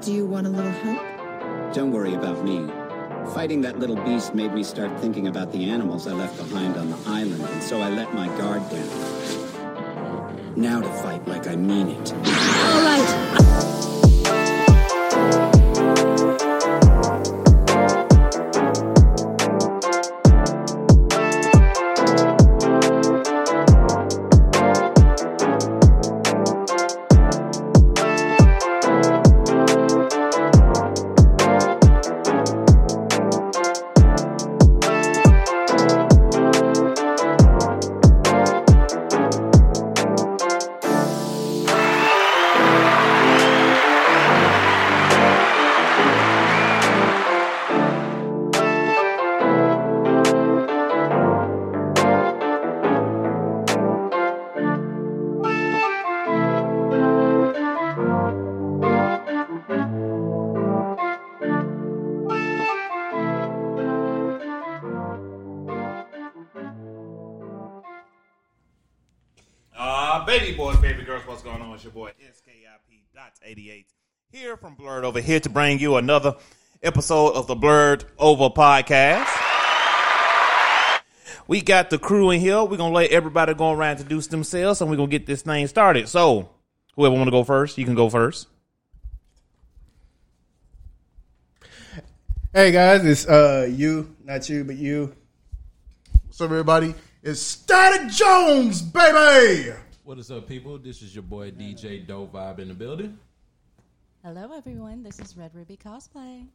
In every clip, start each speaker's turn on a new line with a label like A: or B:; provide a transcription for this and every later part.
A: Do you want a little help?
B: Don't worry about me. Fighting that little beast made me start thinking about the animals I left behind on the island, and so I let my guard down. Now to fight like I mean it.
A: All right.
C: SKIP.88 here from Blerd Over here to bring you another episode of the Blerd Over podcast. We got the crew in here. We're gonna let everybody go around to introduce themselves, and we're gonna get this thing started. So, whoever want to go first, you can go first.
D: Hey guys, it's uh you, not you, but you. What's up, everybody? It's Static Jones, baby.
E: What is up, people? This is your boy DJ Doe Vibe in the building.
F: Hello, everyone. This is Red Ruby Cosplay.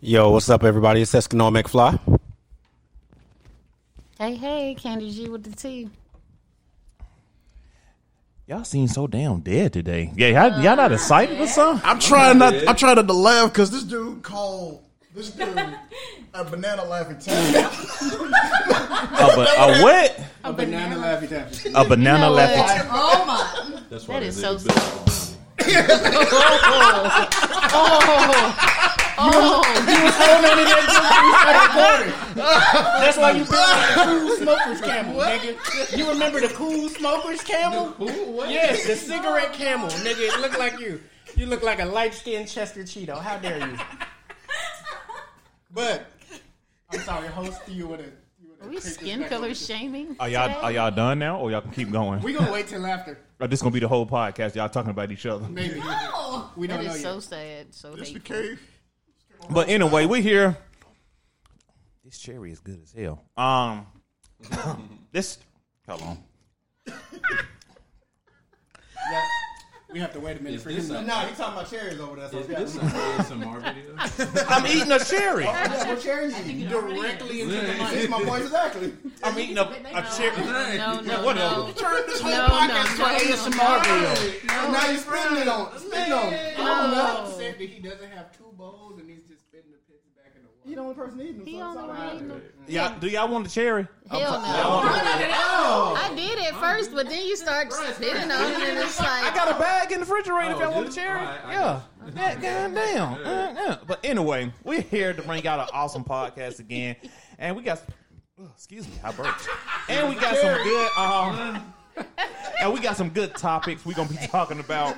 G: Yo, what's up, everybody? It's Eskimo McFly.
H: Hey, hey, Candy G with the T.
C: Y'all seem so damn dead today. Yeah, y'all, y'all not uh, excited or something?
D: I'm trying not. I'm trying not to laugh because this dude called this dude a banana laughing taffy.
C: A, ba- a what?
D: a banana laughing taffy.
C: A banana
H: know
C: laughing.
H: what? Oh my!
E: That's why
H: That
E: they
H: is
E: live
H: so
E: in Billings, oh.
I: That's why you put the cool smokers camel, nigga. You remember the cool smokers camel? Yes, the cigarette camel, nigga. It looked like you. You look like a light skinned Chester Cheeto. How dare you? But I'm sorry, host you with a. you with a
H: Are we skin color shaming?
C: Are y'all
H: today?
C: are y'all done now, or y'all can keep going?
I: We gonna wait till after.
C: Or this gonna be the whole podcast? Y'all talking about each other.
I: Maybe we don't
H: That
I: know
H: is
I: yet.
H: so sad. So
D: It's the cave.
C: But anyway, we here. This cherry is good as hell. Um, this. Hold on.
I: Yeah. We have to wait a minute
E: Is
I: for
E: this
I: him.
E: a-
I: to-
D: No, you talking about cherries over there? So
E: Is this an ASMR video?
C: I'm eating a cherry.
D: Oh, yeah, what cherries you eating?
I: directly into the
D: This
I: mic.
D: is my voice exactly.
C: I'm eating a, a cherry.
H: No, no,
C: Whatever.
H: no.
I: Turn this whole
H: No,
I: podcast
H: no,
I: to
H: no,
I: ASMR video.
D: And now you spinning it on. Spinning on. it.
I: Oh. said that he doesn't have two bowls and he's just spitting the pits back in the.
D: You the only person eating them.
H: He
D: so
H: on
D: it's
H: the
D: all
H: way.
D: right.
H: no.
C: Do y'all want a cherry?
H: Hell no. I did at first, but then you start spitting on it, and it's like.
C: I got a bag in the refrigerator if
E: Oh,
C: y'all want a
E: dude.
C: cherry.
E: Alright,
C: yeah. Yeah, goddamn. Uh, yeah. But anyway, we're here to bring out an awesome podcast again. And we got, oh, excuse me, I burped. And we got some good, um, and we got some good topics we're going to be talking about.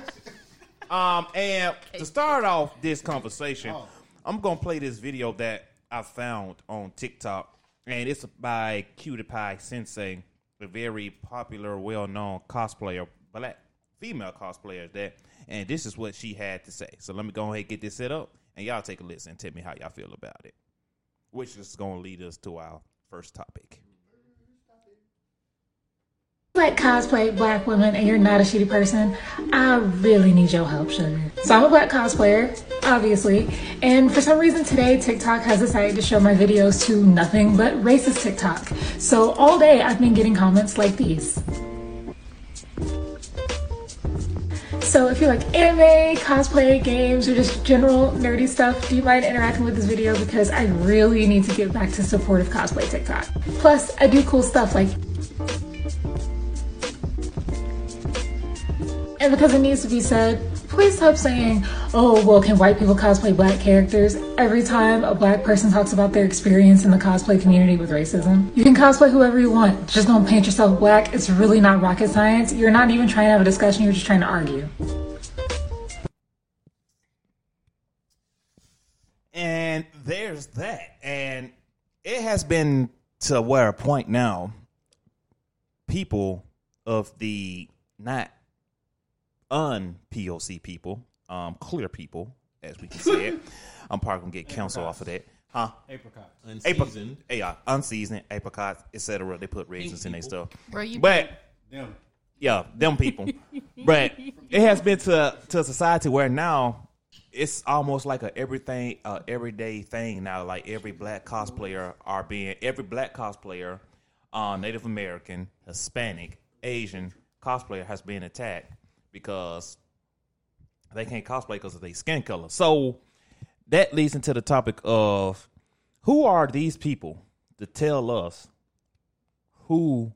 C: Um, and to start off this conversation, I'm to play this video that I found on TikTok. And it's by Cutie Pie Sensei, a very popular, well known cosplayer, black female cosplayer that. And this is what she had to say. So let me go ahead and get this set up, and y'all take a listen and tell me how y'all feel about it. Which is to lead us to our first topic.
J: Like cosplay black women and you're not a shitty person, I really need your help, sugar. So I'm a black cosplayer, obviously, and for some reason today TikTok has decided to show my videos to nothing but racist TikTok. So all day I've been getting comments like these. So if you like anime, cosplay, games, or just general nerdy stuff, do you mind interacting with this video because I really need to get back to supportive cosplay TikTok. Plus, I do cool stuff like And because it needs to be said, please stop saying, oh, well, can white people cosplay black characters every time a black person talks about their experience in the cosplay community with racism? You can cosplay whoever you want, just don't paint yourself black. It's really not rocket science. You're not even trying to have a discussion, you're just trying to argue.
C: And there's that. And it has been to where a point now, people of the not un POC people, um, clear people, as we can say it. I'm probably gonna get counsel off of that. Huh?
E: Apricot.
C: Apricot.
E: Unseasoned.
C: Yeah, unseasoned, apricots, etc. They put raisins in their stuff.
H: Where you
C: But
D: Them.
C: yeah, them people. but it has been to to a society where now it's almost like a everything, uh, everyday thing now. Like every black cosplayer are being every black cosplayer, uh, Native American, Hispanic, Asian cosplayer has been attacked because they can't cosplay because of their skin color. So that leads into the topic of who are these people to tell us who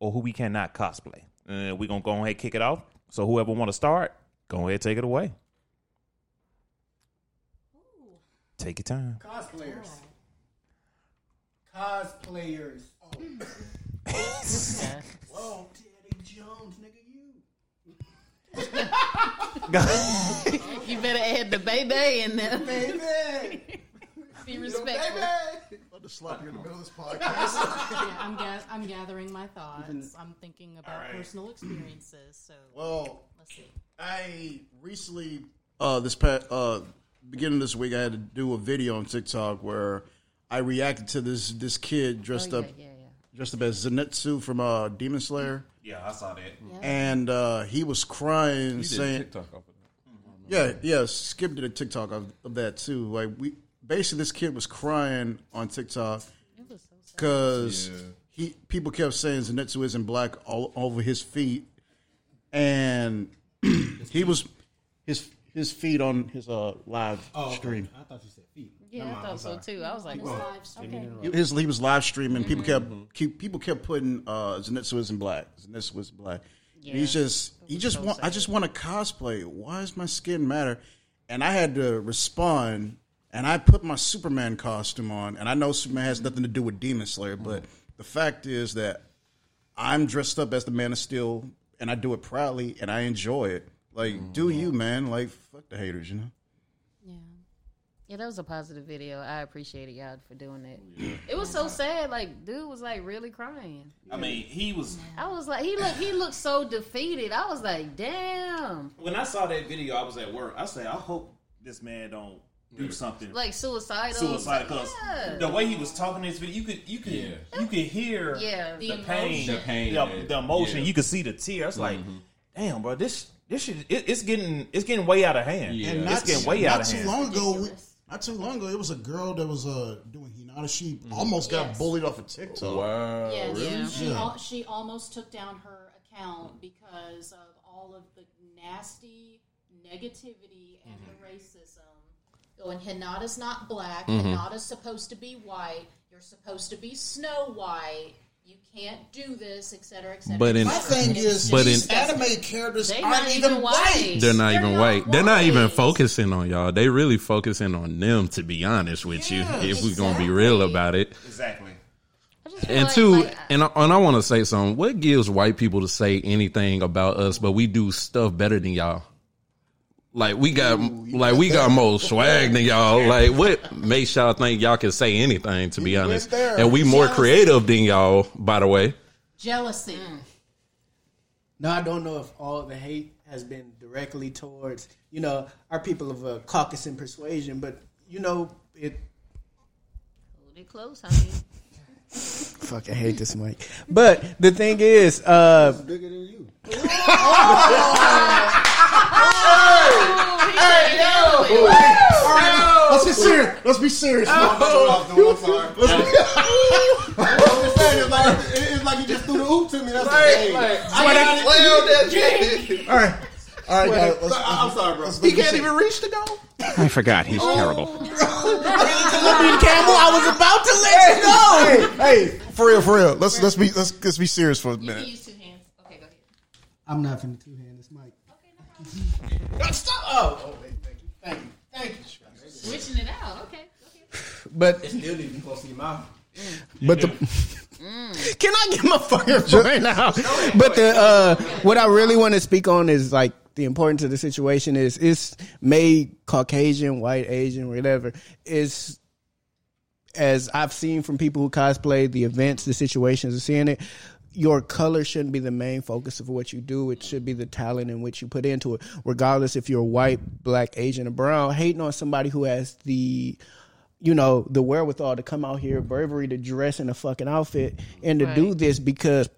C: or who we cannot cosplay. Uh, we're gonna go ahead and kick it off. So whoever want to start, go ahead take it away. Take your time.
I: Cosplayers. Cosplayers. Whoa, Teddy Jones, nigga, you.
H: You better add the baby in there.
I: Baby.
H: Be respectful.
D: About to slap you in the middle of this podcast.
F: yeah, I'm, ga- I'm gathering my thoughts. I'm thinking about
C: right.
F: personal experiences. So
D: well,
F: let's see.
D: I recently, uh, this past, uh, beginning of this week, I had to do a video on TikTok where I reacted to this this kid dressed
H: Oh,
D: up
H: yeah, yeah, yeah.
D: Dressed up as Zenitsu from uh, Demon Slayer,
C: Yeah, I saw that.
D: and uh, he was crying,
E: You did
D: saying,
E: TikTok off of that.
D: "Yeah, yeah." Skip did a TikTok of, of that too. Like we basically, this kid was crying on TikTok because he people kept saying Zenitsu isn't black all over his feet, and he was his his feet on his uh live stream.
I: I thought you said feet.
H: Yeah, I thought so too. I was like,
F: Okay.
D: His he was live streaming. People mm-hmm. kept keep, people kept putting uh, Zenitsu isn't black. Zenitsu isn't black. He's just he just want I just want to cosplay. Why does my skin matter? And I had to respond, and I put my Superman costume on. And I know Superman has nothing to do with Demon Slayer, mm-hmm. but the fact is that I'm dressed up as the Man of Steel, and I do it proudly, and I enjoy it. Like, do mm-hmm. you, man? Like, fuck the haters, you know.
H: Yeah. Yeah, that was a positive video. I appreciated y'all for doing that. Oh, it was so sad. Like, dude was like really crying.
C: I mean, he was
H: I was like, he looked, he looked so defeated. I was like, damn,
C: when I saw that video, I was at work. I said, I hope this man don't do something
H: like suicidal.
C: suicide because
H: Yeah.
C: the way he was talking in this video, you could you could
E: Yeah.
C: you could hear
H: Yeah.
C: the,
H: The
C: pain,
E: The pain,
C: the,
E: yeah.
C: the emotion.
E: Yeah.
C: You could see the tears. Like, mm-hmm. damn, bro, this this shit, it, it's getting it's getting way out of hand.
E: Yeah.
D: And
C: it's
D: not,
C: getting way out of
D: too long ago, we, not too long ago, it was a girl that was uh, doing Hinata. She mm. almost got
F: Yes.
D: bullied off of TikTok.
E: Wow.
F: Yes,
H: Yeah.
F: she, al- she almost took down her account because of all of the nasty negativity and the racism. Going, Hinata's not black. Mm-hmm. Hinata's supposed to be white. You're supposed to be Snow White. You can't do this, etc., etc.
E: But in-
D: My thing is,
E: But in-
D: anime characters
H: They
D: aren't even
H: even
D: white.
H: white.
E: They're not
F: They're
E: even
F: not
E: white. They're not even focusing on y'all. They really focusing on them. To be honest with you,
D: Yeah,
E: if we're gonna be real about it.
C: Exactly.
H: I just feel
E: And
H: like-
E: two,
H: like,
E: and I, and I want to say something. What gives white people to say anything about us, but we do stuff better than y'all? Like we got, like we got more swag than y'all. Like what makes y'all think y'all can say anything? To be
D: You
E: honest, and we more
F: Jealousy.
E: creative than y'all. By the way,
F: Jealousy.
I: No, I don't know if all the hate has been directly towards, you know, our people of uh, Caucasus persuasion, but, you know, it.
H: hold it close, honey.
I: Fuck, I hate this mic. But the thing is, uh,
D: Bigger than you. Let's be serious. Let's be serious. I'm sorry. Let's be- I'm just saying, it's like, it's like you just threw the hoop to me. That's right. Like, I got play on that shit. All right. All right, guys. Let's, I'm sorry, bro. He can't even reach the goal.
G: I forgot. He's oh. terrible.
I: Camel, I was about to let you know.
D: Hey, hey, for real, for real. Let's let's be let's let's be serious for a
H: You can
D: minute.
H: use two hands. Okay, go ahead.
I: I'm not finna two hand this mic. Stop. Oh, oh, wait, thank you. Thank you. Thank you.
H: Switching it out. Okay. okay.
I: But
K: Still need to be close to your mouth.
I: But the can I get my fucking point out? But the uh, what I really want to speak on is like the importance of the situation is it's made Caucasian, white, Asian, whatever. Is as I've seen from people who cosplay the events, the situations, and seeing it, your color shouldn't be the main focus of what you do. It should be the talent in which you put into it, regardless if you're white, black, Asian, or brown. Hating on somebody who has the you know, the wherewithal to come out here, bravery to dress in a fucking outfit and to do this because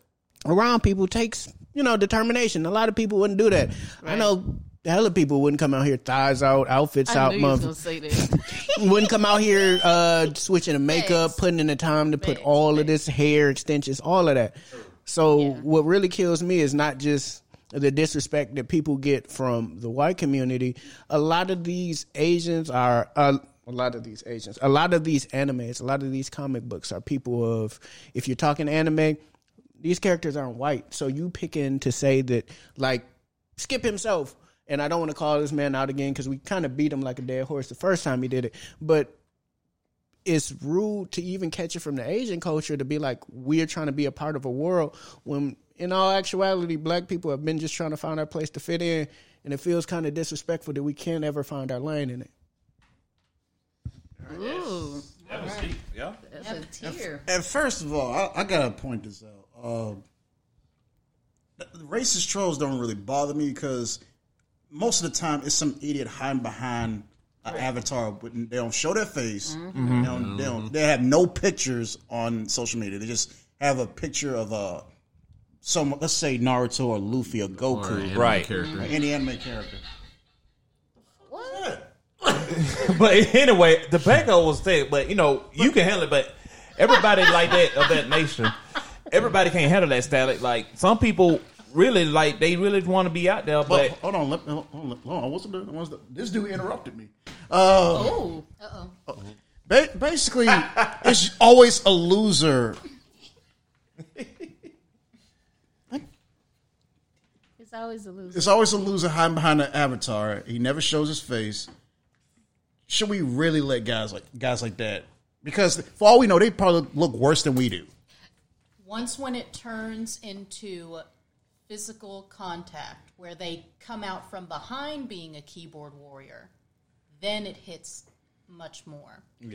I: around people takes, you know, determination. A lot of people wouldn't do that. I know hella people wouldn't come out here thighs out, outfits
H: I
I: out,
H: knew you was say that.
I: wouldn't come out here uh switching the makeup, putting in the time to put all of this hair extensions, all of that. So
H: Yeah.
I: what really kills me is not just the disrespect that people get from the white community. A lot of these Asians are uh, a lot of these Asians, a lot of these animes, a lot of these comic books are people of. If you're talking anime, these characters aren't white. So you picking to say that like Skip himself. And I don't want to call this man out again because we kind of beat him like a dead horse the first time he did it. But it's rude to even catch it from the Asian culture to be like, we're trying to be a part of a world when in all actuality, black people have been just trying to find our place to fit in. And it feels kind of disrespectful that we can't ever find our lane in it.
H: Ooh,
C: That was deep. Yeah.
H: that's a tear.
D: And first of all, I, I gotta point this out. Um, the- the racist trolls don't really bother me because most of the time it's some idiot hiding behind an avatar, but they don't show their face.
H: Mm-hmm.
D: They, don't, they don't. They have no pictures on social media. They just have a picture of a some let's say Naruto or Luffy or
E: Or
D: Goku,
E: an anime
C: Right.
E: character.
D: or any anime character. What?
C: But anyway, the Banco was saying, but you know, you can handle it, but everybody like that of that nation, everybody can't handle that style. Like some people really like they really want to be out there,
D: But
C: but
D: hold on, let, hold on, hold on. What's the, what's the, this dude interrupted me. Uh,
H: Oh,
F: Uh oh.
D: Ba- basically, it's always a loser.
H: it's always a loser.
D: It's always a loser hiding behind an avatar. He never shows his face. Should we really let guys like guys like that? Because for all we know, they probably look worse than we do.
F: Once when it turns into physical contact, where they come out from behind being a keyboard warrior, then it hits much more.
H: I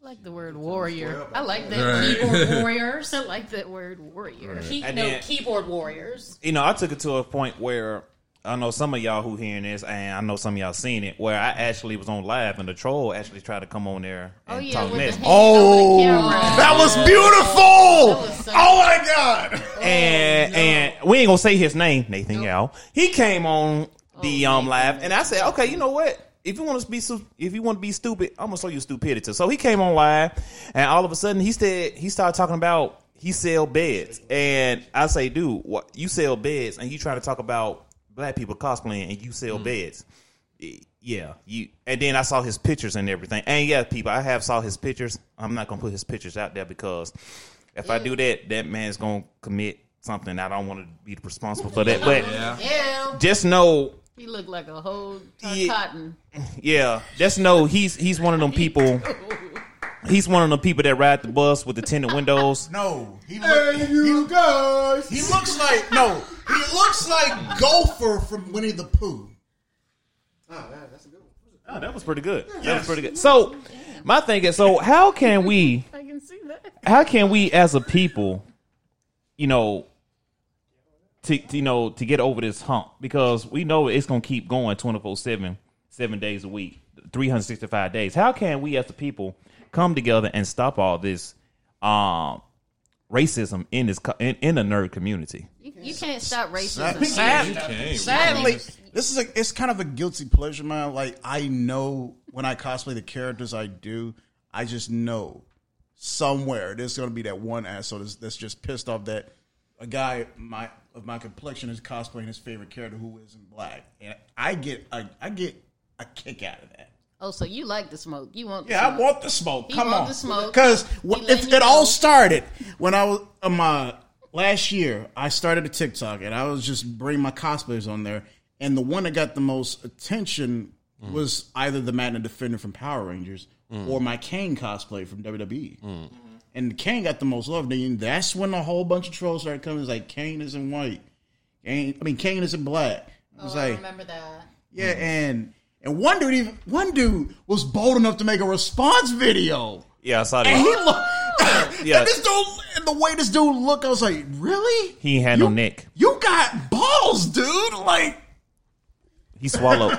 H: like the word warrior. I like that
E: Right.
F: Keyboard warriors.
H: I like that word warrior.
F: Key, no,
C: then-
F: keyboard warriors.
C: you know, I took it to a point where I know some of y'all who hearing this, and I know some of y'all seen it, where I actually was on live, and the troll actually tried to come on there oh, and
H: Oh yeah,
C: talk
H: with
C: mess.
H: the
D: Oh,
H: over the oh, camera.
D: that was beautiful!
H: Was so-
D: oh my god!
C: and and we ain't gonna say his name, Nathan Yao. He came on the
H: Oh,
C: um live, and I said, okay, you know what? If you want to be su- if you want to be stupid, I'm gonna show you stupidity. So he came on live, and all of a sudden he said he started talking about he sell beds, and I say, dude, what you sell beds, and you trying to talk about black people cosplaying, and you sell beds. Yeah, you. And then I saw his pictures and everything. And yeah, people, I have saw his pictures. I'm not gonna put his pictures out there because if I do that, that man's gonna commit something. I don't want to be responsible for that. But
H: Yeah,
C: just know,
H: he looked like a whole
C: Yeah.
H: cotton.
C: yeah, just know he's he's one of them people. He's one of the people that ride the bus with the tinted windows.
D: No, he look, you guys. He looks like no. He looks like Gopher from Winnie the Pooh.
C: Oh, that that's a good one. Oh, that was pretty good. That was pretty good. So, my thing is, so how can we?
H: I can see that.
C: How can we as a people, you know, to, to, you know to get over this hump because we know it's gonna keep going 24-7, seven days a week, three hundred sixty five days. How can we as a people come together and stop all this um racism in this in, in the nerd community?
H: You, you can't stop racism.
D: Sad- sadly, this is a it's kind of a guilty pleasure, man. Like I know when I cosplay the characters I do, I just know somewhere there's going to be that one asshole that's, that's just pissed off that a guy my of my complexion is cosplaying his favorite character who isn't black, and I get a, I get a kick out of that.
H: Oh, so you like the smoke? You want? The
D: Yeah, I want the smoke.
H: He
D: Come
H: want
D: on,
H: the smoke.
D: because it, it all started when I was on my last year. I started a TikTok and I was just bringing my cosplayers on there, and the one that got the most attention mm-hmm. was either the Magna Defender from Power Rangers Mm. or my Kane cosplay from WWE. Mm. Mm-hmm. And Kane got the most love. And that's when a whole bunch of trolls started coming. It's like Kane isn't white. Kane, I mean, Kane isn't black. It was
F: Oh, I remember that.
D: yeah, and and one dude, even one dude was bold enough to make a response video,
C: Yeah, I saw
D: and he
C: that.
D: looked.
C: Yeah.
D: and this dude, and the way this dude looked, I was like, really?
C: He ain't had no neck.
D: You got balls, dude. Like,
C: He swallowed.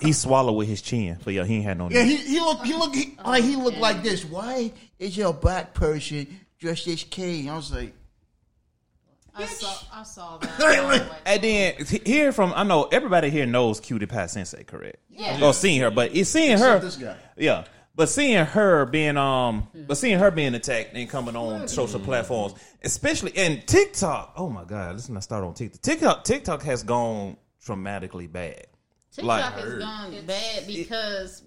C: he swallowed with his chin. So yeah, he ain't had no
D: yeah,
C: neck.
D: he he looked he looked he, like he looked like this. Why is your black person dressed as king? I was like,
F: I saw, I saw that.
C: And then he- hear from I know everybody here knows Cutie Pie Sensei, correct?
F: Yeah.
C: Or seeing her, but it's seeing her.
D: This guy.
C: Yeah, but seeing her being um, but seeing her being attacked and coming on social platforms, especially and TikTok. Oh my God, let's not start on TikTok. TikTok TikTok has gone dramatically bad.
H: TikTok
C: Like-
H: has gone bad because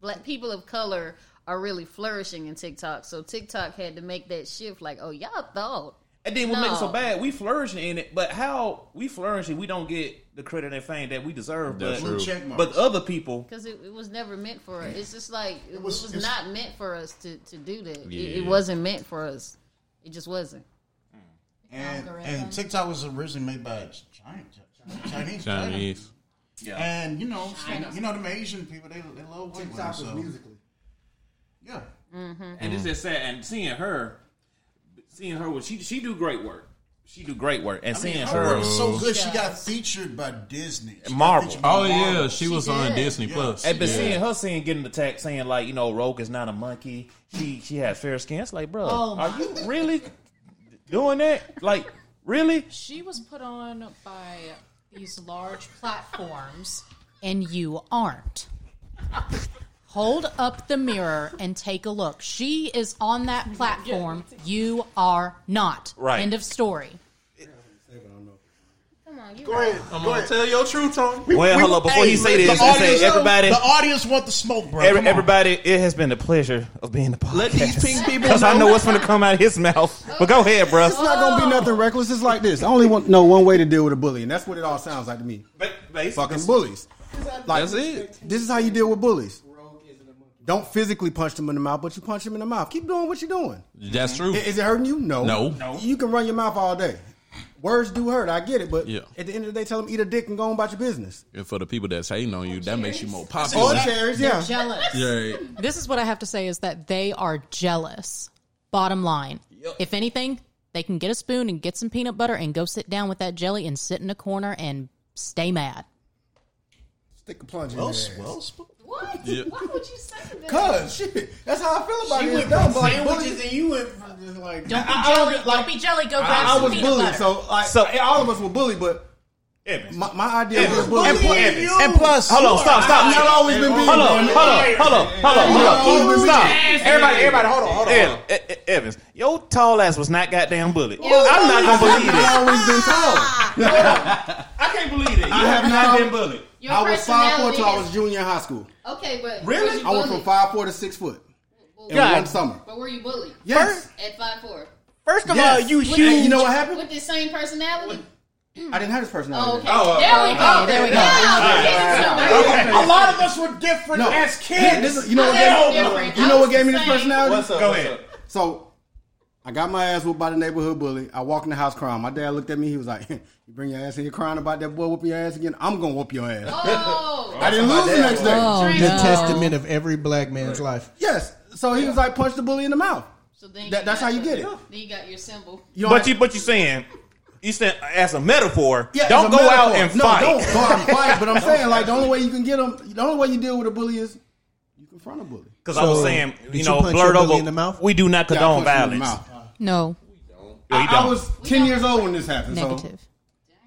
H: black people of color are really flourishing in TikTok. So TikTok had to make that shift. Like, oh, y'all thought.
C: And then what makes it so bad? We flourishing in it, but how we flourishing, we don't get the credit and fame that we deserve.
E: That's
C: but,
E: true.
D: check marks.
C: but other people,
H: Because it, it was never meant for us. It's just like it,
D: was-
H: was, not meant for us to, to do that. It,
E: Yeah.
H: it wasn't meant for us. It just wasn't.
D: and
F: Algorithm.
D: and TikTok was originally made by China, Chinese,
E: Chinese.
D: And you know, you know, them Asian people, they they love white women, so Musical.ly. yeah. Mm-hmm.
C: and this is sad. And seeing her, seeing her, was she she do great work. She do great work, and seeing
D: Her work
C: her.
D: is so good.
F: She
D: She got featured by Disney, She
C: Marvel.
D: by
E: Oh
D: Marvel.
E: yeah, she was on
H: did.
E: Disney Plus.
C: Hey, but
E: Yeah.
C: seeing her seeing getting attacked, saying like you know Rogue is not a monkey. She she has fair skin. It's like, bro,
F: Oh,
C: are you really doing that? Like, really?
F: She was put on by these large platforms, and you aren't. Hold up the mirror and take a look. She is on that platform. You are not.
C: Right.
F: End of story.
H: Come on, you
D: Go ahead.
E: I'm gonna tell your truth, Tony.
C: Well, hold up. Before
D: Hey,
C: he say this, he say everybody.
D: the audience want the smoke, bro.
C: Every, everybody, it has been a pleasure of being the podcast.
E: Let these pink people
C: because I know what's going to come out of his mouth. But go ahead, bro.
G: It's not gonna be nothing reckless. It's like this. I only want know one way to deal with a bully, and that's what it all sounds like to me. Fucking bullies. Like
E: That's it.
G: This is how you deal with bullies. Don't physically punch them in the mouth, but you punch them in the mouth. Keep doing what you're doing.
E: That's true.
G: I- Is it hurting you? No.
E: No.
C: No.
G: You can run your mouth all day. Words do hurt. I get it, but
E: Yeah.
G: at the end of the day, tell them eat a dick and go on about your business.
E: And for the people that's hating on you, that makes you more
G: Or
E: popular.
G: cherries, yeah.
F: Jealous.
E: Yeah.
F: This is what I have to say is that they are jealous. Bottom line. If anything, they can get a spoon and get some peanut butter and go sit down with that jelly and sit in a corner and stay mad.
G: Stick a plunge in
D: Well,
G: there.
D: well spoken.
H: What?
E: Yeah.
H: Why would you say that?
G: Cause shit, that's how I feel about
I: She
G: it.
I: went
G: It's dumb,
I: from
G: like
I: sandwiches
G: bullies,
I: and you went from just like
F: Don't be
G: I- I
F: jelly.
G: don't- like,
F: don't be jelly. Go grab
G: I, I
F: some
G: was bullied,
F: butter.
G: so like
C: So- eh,
G: all of us were bullied, but
C: Evans.
G: my, my idea
C: Evans.
G: was bullied.
C: And,
G: was-
C: Evans.
D: And plus,
C: Hold on, stop, stop.
G: I've not always been being
C: Hold on,
G: bullied.
C: hold on, hold on, hold on, hold on.
G: Hold on.
C: Stop.
I: everybody, everybody, hold on, hold on.
C: Ev- E- Evans, your tall ass was not goddamn bullied. I'm not gonna believe it.
G: I've
C: it.
G: always been tall.
C: I can't believe it. You
G: I have
C: have
G: not-
C: not been bullied.
H: Your
G: I was five four
H: personality
G: till I was junior in high school.
H: Okay, but
C: Really?
G: I went from five four to six foot in
I: God.
G: one summer.
H: But were you bullied
G: Yes.
H: at five four?
I: First of
G: Yes.
I: all, you
H: With-
I: huge.
G: You know what happened?
H: With the same personality?
G: I didn't have this personality.
H: Oh, okay.
C: Oh, oh, oh, oh,
H: there we go.
F: there we go.
H: Now,
I: A lot of us were different
G: No.
I: as kids.
G: This is- you know what
H: I
G: gave, you know what gave me this personality?
C: What's up? Go What's ahead. up?
G: So I got my ass whooped by the neighborhood bully. I walked in the house crying. My dad looked at me. He was like, "You bring your ass in here crying about that boy whooping your ass again. I'm gonna whoop your ass."
H: Oh,
G: I didn't lose the next day.
F: Oh,
H: The
I: the
F: no.
I: testament of every black man's life.
G: Yes. So he was like, punch the bully in the mouth.
H: so then
G: That, that's how you get it.
H: Then you got your symbol.
G: You don't
C: But
G: have-
C: you, but you saying, you said as a metaphor.
G: Yeah,
C: don't
G: it's
C: go
G: a
C: out
G: metaphor.
C: and
G: no,
C: fight.
G: don't go out and fight. But I'm saying, like, the only way you can get them, the only way you deal with a bully is you confront a bully.
C: Because I was
I: So,
C: saying,
I: did
C: you
I: you
C: know,
I: punch
C: blurred
I: your bully
C: over.
I: in the mouth?
C: We do not condone
G: punched him in the
C: violence.
G: Mouth.
F: No.
C: Yeah, we
G: I, I
C: don't.
G: was 10 years old when this happened. So.
F: Negative.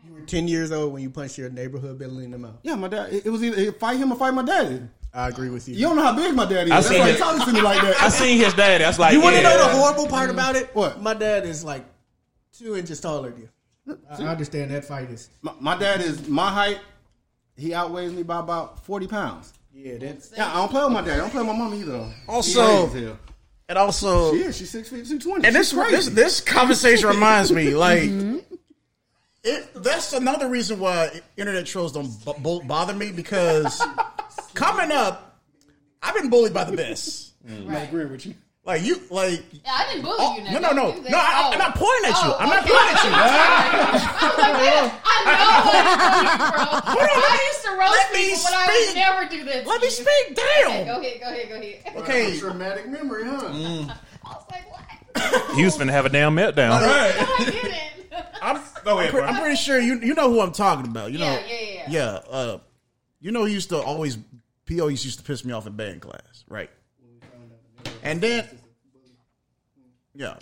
I: You were ten years old when you punched your neighborhood bully in the mouth.
G: Yeah, my dad. It, it was either fight him or fight my daddy.
I: I agree with you.
G: You don't know how big my daddy is.
C: I
G: That's
C: seen
G: why he
C: it.
G: talking to me like that.
C: I seen his daddy. I was like,
I: you want to
C: yeah.
I: know the horrible part mm-hmm. about it?
G: What?
I: My dad is like two inches taller than you. I I understand that fight is.
G: My, my dad is my height. He outweighs me by about 40 pounds.
I: Yeah, that's
G: Yeah, I don't play with my dad. I don't play with my mom either. though.
D: Also-
G: She raised hell.
D: And also,
G: Yeah, she's six feet, two twenty.
D: and this
G: She's crazy.
D: this this conversation reminds me like mm-hmm. it. That's another reason why internet trolls don't b- bo- bother me because coming up, I've been bullied by the best. Mm.
G: I agree with you.
D: Like you, like
H: Yeah, I didn't bully
D: Oh,
H: you. Now.
D: no, no,
H: Don't
D: no, no! I,
H: Oh.
D: I'm not pointing at you.
H: Oh,
D: I'm not pointing at you.
H: I was like, yeah, I know what you, bro. I used to roast
D: Let me
H: people, but I would never do that. to
D: Let me
H: you.
D: speak.
H: Okay,
D: Damn.
H: go ahead, go ahead, go ahead.
D: Okay.
G: Traumatic memory, huh?
H: I was like, what?
C: He was finna have a damn meltdown.
H: No, I didn't.
D: I'm,
C: Go ahead,
D: I'm, pre-
C: bro.
D: I'm pretty sure you you know who I'm talking about. You know,
H: Yeah, yeah, yeah.
D: yeah. Uh, you know, he used to always PO used to piss me off in band class, right? And then, yeah,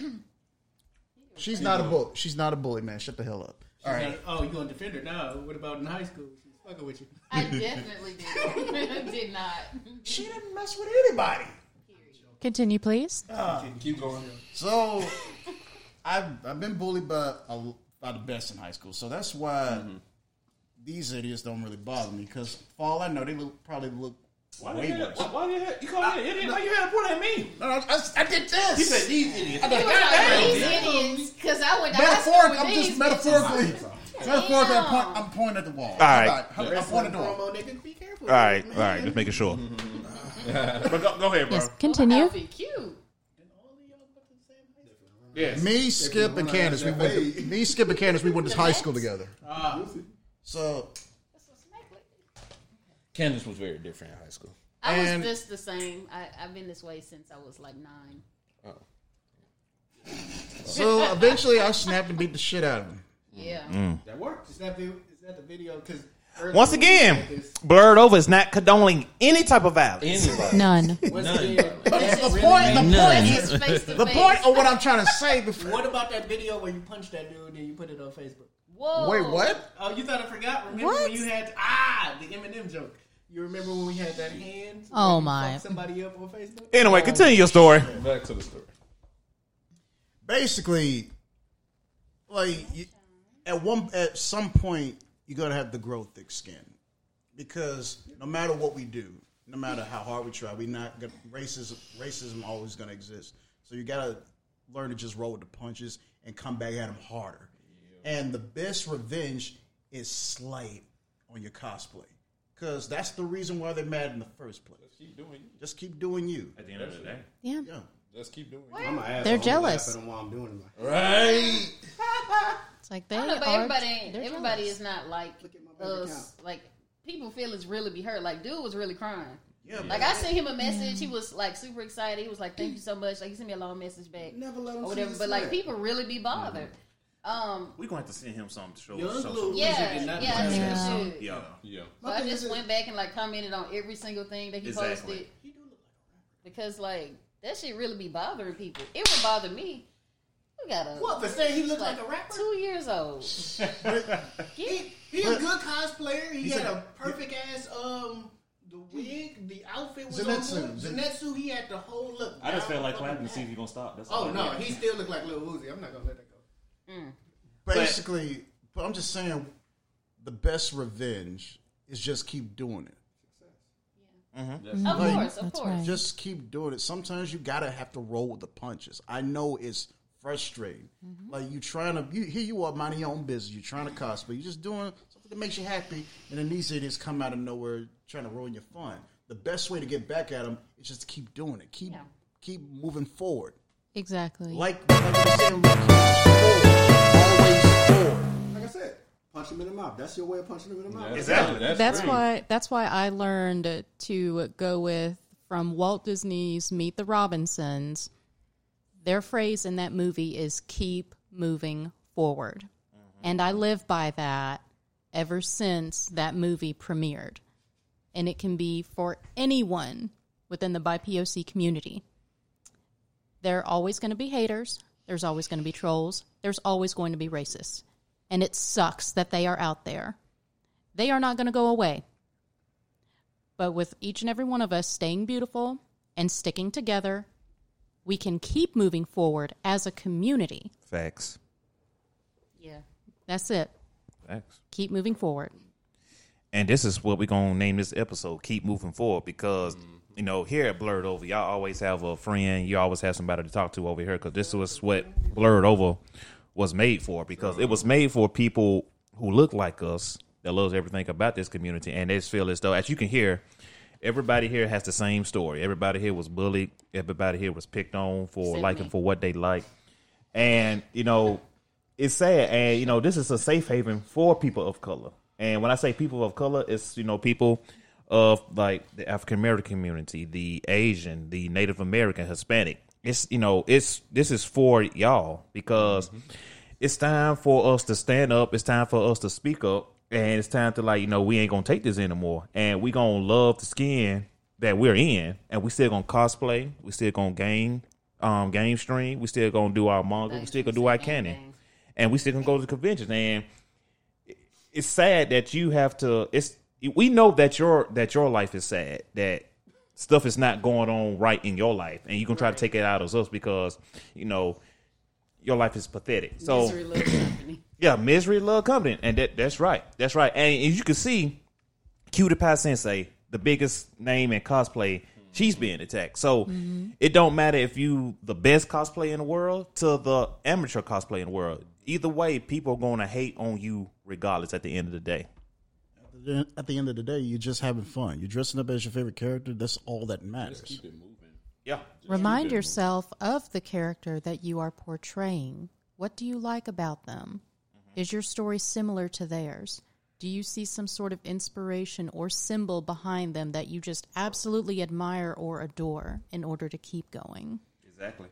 D: she's not a bully. She's not a bully, man. Shut the hell up. All right.
I: Oh, you gonna defend her now? What about in high school? She's fucking with you.
H: I definitely did. did not.
D: She didn't mess with anybody.
A: Continue, please.
E: Keep going.
D: So, I've I've been bullied by a, by the best in high school. So that's why
C: Mm-hmm.
D: these idiots don't really bother me. Because for all I know, they look, probably look
C: Why
D: way
C: you
D: worse.
C: had, why you had, you called me an idiot? Why you had to point at me?
D: No, no, I, I did this.
C: He said these idiots.
H: It was like these idiots because I went to
D: Metaphoric, I'm just metaphorically. Metaphorically, I'm, point, I'm pointing at the wall.
C: All right.
D: I'm, I'm pointing at the wall.
I: Promo niggas, be careful.
C: All right, all right, just making sure. but go, go ahead, bro.
A: Yes, continue.
H: Outfit cute.
C: Yes.
D: Me, Skip, and Candace, we went. To, me, Skip, and Candace, we went to high school together. Uh, so
E: Candace was very different in high school.
H: I
D: And-
H: was just the same. I, I've been this way since I was like nine.
D: So eventually, I snapped and beat the shit out of him.
H: Yeah.
I: That worked. Is that the is that the video? Because
C: Once again, blurred over is not condoning any type of violence.
E: Anybody.
A: None.
I: once again,
D: But
I: that's
D: the point, the
E: None.
D: point is,
H: face
D: the
H: face.
D: point of what I'm trying to say before.
I: What about that video where you punched that dude and you put it on Facebook?
H: Whoa.
D: Wait, what?
I: Oh, you thought I forgot? Remember
A: What?
I: when you had ah the Eminem joke? You remember when we had that hand?
A: Oh,
I: where
A: my.
I: fucked Somebody up on Facebook.
C: Anyway, continue your story.
E: Back to the story.
D: Basically, like you, at one at some point, you gotta have the grow thick skin because no matter what we do, no matter how hard we try, we not gonna, racism. Racism always gonna exist. So you gotta learn to just roll with the punches and come back at them harder. And the best revenge is slight on your cosplay because that's the reason why they're mad in the first place.
E: Just keep doing you.
D: Just keep doing you.
C: At the end of the day.
A: Yeah.
D: Yeah.
E: Just keep doing you.
G: I'm an asshole.
A: They're jealous.
G: while I'm doing it.
E: Right.
A: It's like they
H: I know, but
A: are.
H: everybody ain't,
A: they're
H: everybody
A: jealous.
H: is not like
G: at my bank
H: us. Like people feel it's really be hurt. Like dude was really crying.
D: Yeah,
H: Like I sent him a message. He was like super excited. He was like, "Thank you so much." Like he sent me a long message back
G: Never let him
H: or
G: see
H: whatever.
G: you
H: But like
G: sweat.
H: people really be bothered. Um.
C: We're going to have to send him some to show
I: Young
C: social.
I: Lil Uzi
H: Yeah.
I: did not
H: Yeah. I
A: Yeah.
C: Yeah.
E: Yeah.
H: So I just went back and like commented on every single thing that he
C: Exactly.
H: posted because like that shit really be bothering people. It would bother me. You got a
I: What for saying he looked like,
H: like
I: a rapper?
H: two years old.
I: He, he a good cosplayer. He had a perfect ass um the wig, the outfit was
D: Zenitsu.
I: on point. Zenitsu, he had the whole look.
C: I just felt like clapping to see if
I: pat.
C: you're going to stop. That's
I: Oh no, he still looked like Lil Uzi. I'm not gonna let that go.
D: basically, but I'm just saying, the best revenge is just keep doing it. Mm-hmm.
H: Of course, of course.
A: right.
D: Just keep doing it. Sometimes you gotta have to roll with the punches. I know it's frustrating. Like you trying to, you, here you are minding your own business. You're trying to cosplay. You're just doing something that makes you happy, and then these idiots come out of nowhere trying to ruin your fun. The best way to get back at them is just to keep doing it. Keep
H: Yeah.
D: keep moving forward.
A: Exactly.
D: Like like always forward.
G: Like I said, punch him in the mouth. That's your way of punching them in the mouth.
C: Exactly.
E: That's,
A: that's why that's why I learned to go with from Walt Disney's Meet the Robinsons. Their phrase in that movie is keep moving forward. Mm-hmm. And I live by that ever since that movie premiered. And it can be for anyone within the BIPOC community. There are always going to be haters. There's always going to be trolls. There's always going to be racists. And it sucks that they are out there. They are not going to go away. But with each and every one of us staying beautiful and sticking together, we can keep moving forward as a community.
C: Facts.
H: Yeah.
A: That's it.
C: Facts.
A: Keep moving forward.
C: And this is what we're gonna name this episode. Keep moving forward because mm. You know here at Blerd Over, y'all always have a friend. You always have somebody to talk to over here because this was what Blerd Over was made for. Because it was made for people who look like us that loves everything about this community, and they just feel as though, as you can hear, everybody here has the same story. Everybody here was bullied. Everybody here was picked on for liking for what they like, and you know, it's sad. And you know, this is a safe haven for people of color. And when I say people of color, it's you know people of like the African American community, the Asian, the Native American, Hispanic. It's you know, it's this is for y'all because it's time for us to stand up. It's time for us to speak up, and it's time to like you know we ain't gonna take this anymore, and we gonna love the skin that we're in, and we still gonna cosplay. We still gonna game, um, game stream. We still gonna do our manga. We still gonna do our canon, and we still gonna go to the conventions. And it's sad that you have to. It's we know that your that your life is sad. That stuff is not going on right in your life, and you can try to take it out of us because you know your life is pathetic. So
H: Misery
C: yeah, misery love company, and that that's right, that's right. And as you can see, Cutie Pie Sensei, the biggest name in cosplay, she's being attacked. So mm-hmm. it don't matter if you the best cosplay in the world to the amateur cosplay in the world. Either way, people are going to hate on you regardless. At the end of the day,
D: Then At the end of the day, you're just having fun. You're dressing up as your favorite character. That's all that matters. Keep it moving.
C: yeah.
A: Remind yourself of the character that you are portraying. What do you like about them? Is your story similar to theirs? Do you see some sort of inspiration or symbol behind them that you just absolutely admire or adore in order to keep going?
C: Exactly.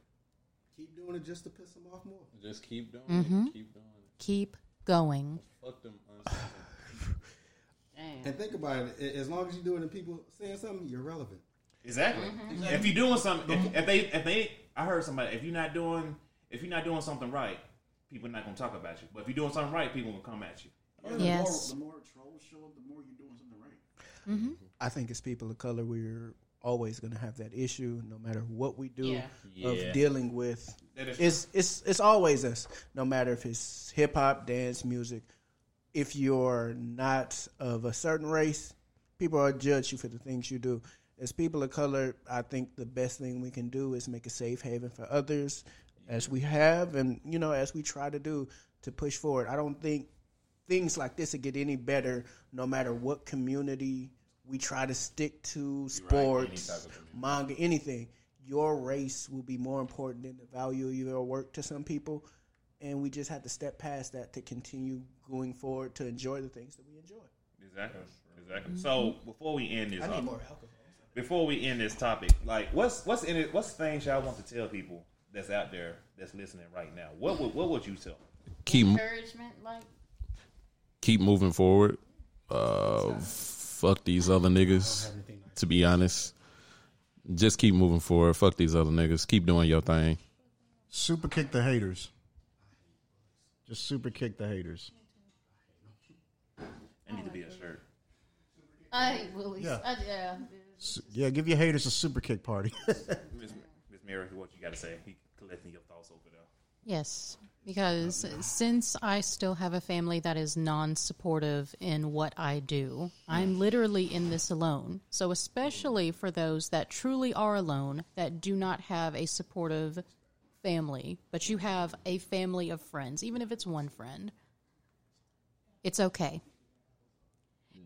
G: Keep doing it just to piss them off more.
E: Just keep doing
A: Mm-hmm.
E: it. Keep doing it.
A: Keep going.
E: Fuck them.
H: Damn.
G: And think about it. As long as you're doing it, people saying something, you're relevant.
C: Exactly. Mm-hmm. If you're doing something, if, if they, if they, I heard somebody. If you're not doing, if you're not doing something right, people are not gonna talk about you. But if you're doing something right, people will come at you.
A: Yes.
D: The more trolls show up, the more you're doing something right. Mm-hmm.
I: I think as people of color, we're always going to have that issue, no matter what we do,
H: Yeah.
C: Yeah.
I: of dealing with. It's it's it's always us, no matter if it's hip hop, dance, music. If you're not of a certain race, people are judge you for the things you do. As people of color, I think the best thing we can do is make a safe haven for others, as we have, and you know, as we try to do to push forward. I don't think things like this will get any better no matter what community we try to stick to sports manga anything your race will be more important than the value of your work to some people and we just have to step past that to continue going forward to enjoy the things that we enjoy
C: Exactly. Exactly. So before we end this,
I: i need more alcohol
C: before we end this topic, like what's what's in it? What's things y'all want to tell people that's out there that's listening right now? What would what would you tell?
E: Keep
H: Encouragement, like
E: keep moving forward. Uh, fuck these other niggas. To be honest, just keep moving forward. Fuck these other niggas. Keep doing your thing.
D: Super kick the haters. Just super kick the haters.
C: I need to be a shirt.
H: I hate bullies.
D: Yeah.
H: I, yeah.
D: Su- Yeah, give your haters a super kick party.
C: Miss Miss Mary, what you got to say? He collecting your thoughts over there.
A: Yes, because since I still have a family that is non supportive in what I do, I'm literally in this alone. So, especially for those that truly are alone, that do not have a supportive family, but you have a family of friends, even if it's one friend, it's okay.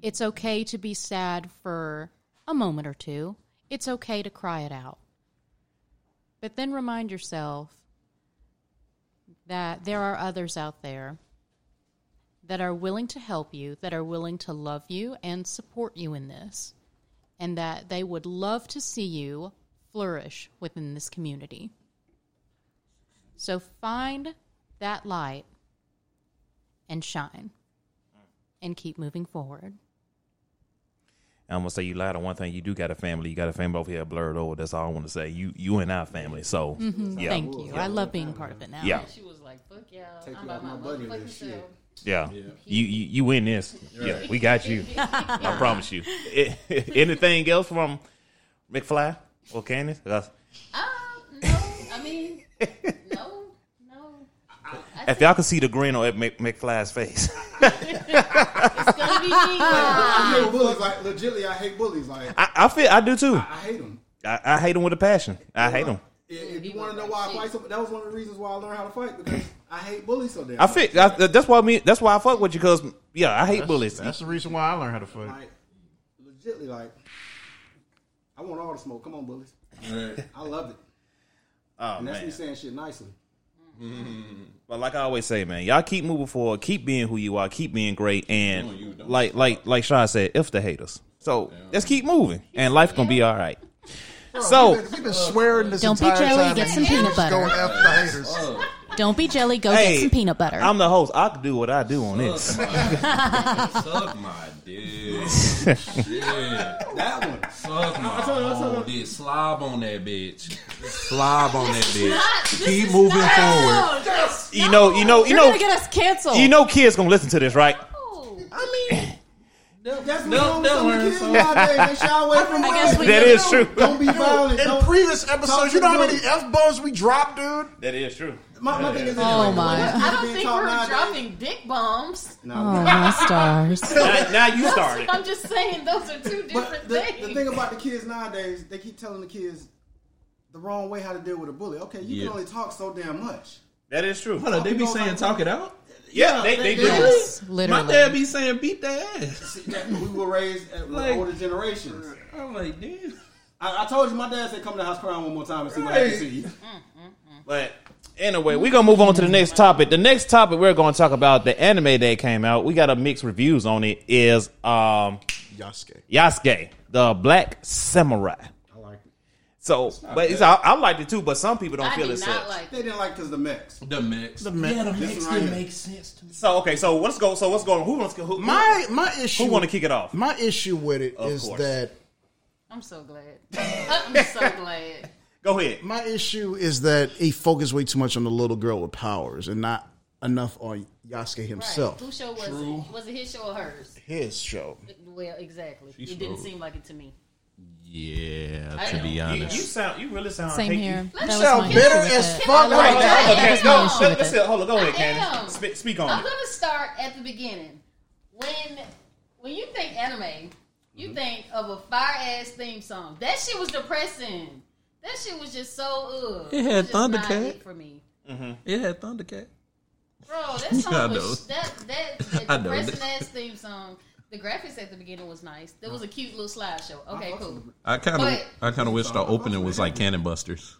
A: It's okay to be sad for a moment or two. It's okay to cry it out. But then remind yourself that there are others out there that are willing to help you, that are willing to love you and support you in this, and that they would love to see you flourish within this community. So find that light and shine and keep moving forward.
C: I'm gonna say you lied on one thing. You do got a family. You got a family over here blurred over. That's all I want to say. You you and our family. So
A: Mm-hmm. Thank you. I love being part of it now.
C: yeah,
H: She was like, "Fuck y'all,
G: Take
H: I'm
G: you off
H: about
G: my
H: my
G: buddy
H: motherfucking
G: shit.
H: self."
C: yeah. You, you you win this. Yeah, we got you. I promise you. Anything else from McFly or Candace? Uh,
H: no. I mean, no, no.
C: If y'all can see the grin on Mc, McFly's face,
H: It's gonna be me.
G: I hate bullies. Like legitly, I hate bullies. Like
C: I, I feel I do too.
G: I hate them.
C: I, I hate them with a passion. I hate them.
G: If you want to know why I fight, some, that was one of the reasons why I learned how to fight because I hate bullies so damn.
C: I
G: much.
C: feel I, that's why me. That's why I fuck with you because yeah, I hate bullies.
D: That's the reason why I learned how to fight.
G: like legitly like I want all the smoke. Come on, bullies.
E: Right.
G: I love it.
C: Oh
G: And that's
C: man.
G: me saying shit nicely. Mm-hmm.
C: But like I always say, man, y'all keep moving forward, keep being who you are, keep being great,
E: No, you
C: and like like like Sean said, if the haters. So let's keep moving, and life gonna be all right. So
D: We've been, we've been swearing this
A: Don't be
D: entire
A: jelly,
D: time.
A: get some peanut butter.
D: Go F the haters.
A: Don't be jelly. Go
C: Hey,
A: get some peanut butter.
C: I'm the host. I can do what I do on this.
E: Suck my dick. Shit.
G: That one.
E: Suck my whole dick. Slob on that bitch. Slob on that bitch. Keep moving forward.
C: You know, you know, you
A: You're
C: know,
A: gonna get us canceled.
C: you know, kids gonna listen to this, right? Oh.
G: I mean, that's what's
E: they'll-
G: wrong with some of kids nowadays. They shy away from
A: I guess we
C: That
A: need
C: is
A: to-
C: true.
G: Don't be violent.
D: In
G: Don't,
D: previous episodes, you know how many f bombs we dropped, dude.
C: That is true.
G: My, my thing is,
A: Oh,
G: like,
A: my.
H: I don't think we're
G: nowadays-
H: dropping dick bombs.
G: No,
A: Oh my stars.
C: Now, now you started.
H: I'm just saying those are two different
G: But the,
H: things.
G: the thing about the kids nowadays, they keep telling the kids the wrong way how to deal with a bully. Okay, you
E: Yeah.
G: can only talk so damn much.
C: That is true.
E: Hold on, they be saying talk it out.
C: Yeah, they, they do.
A: Yes,
E: My dad be saying beat their ass.
G: We were raised uh, at,
E: Like-
G: older generations.
E: I'm like, damn.
G: I, I told you, my dad said, "Come to the house crying one more time and see what happens to you."
C: But anyway, we're gonna move on to the next topic. The next topic we're gonna talk about the anime that came out. We got a mixed reviews on it. Is um
D: Yasuke.
C: Yasuke, the Black Samurai.
G: I like.
C: So, but it's, I, I liked it too. But some people don't
H: I
C: feel
H: did
C: it's
H: not
C: such.
H: like
G: They didn't like because the mix.
E: The mix.
D: The mix.
E: Yeah, the
G: This
E: mix
G: one right
E: didn't
G: here.
E: make sense to me.
C: So okay, so let's go. So what's going? on? Who wants to? Who,
D: My my issue.
C: who want to kick it off?
D: My issue with it
C: Of
D: is
C: course.
D: that
H: I'm so glad. I'm so glad.
C: Go ahead.
D: my issue is that he focused way too much on the little girl with powers and not enough on Yasuke
H: Right.
D: himself.
H: Whose show was it? Was it his show or hers?
D: His show.
H: Well, exactly.
E: She
H: it didn't
E: showed.
H: seem like it to me.
E: Yeah,
H: I
E: to
H: know.
E: be
H: You-
C: You, you sound. You really sound.
A: Same
C: hate-
A: here. That was
D: sound
A: my
D: bitter as fuck right
A: that.
D: now.
C: Okay, go.
A: my issue
C: Let,
A: with
C: let's
A: it.
C: Hold on. Go ahead, Candace. Speak, speak on
H: I'm
C: it.
H: gonna start at the beginning. When when you think anime, you
C: Mm-hmm.
H: think of a fire ass theme song. That shit was depressing. That shit was just so ugh.
E: It had
H: was just not
E: Thundercat.
H: it for me.
E: It had Thundercat.
H: Bro, that song was that that, that depressing ass theme song. The graphics at the beginning was nice. There was a cute little slideshow. Okay, cool.
E: I kind of,
H: But-
E: I kind of wish the opening was like Cannon Busters.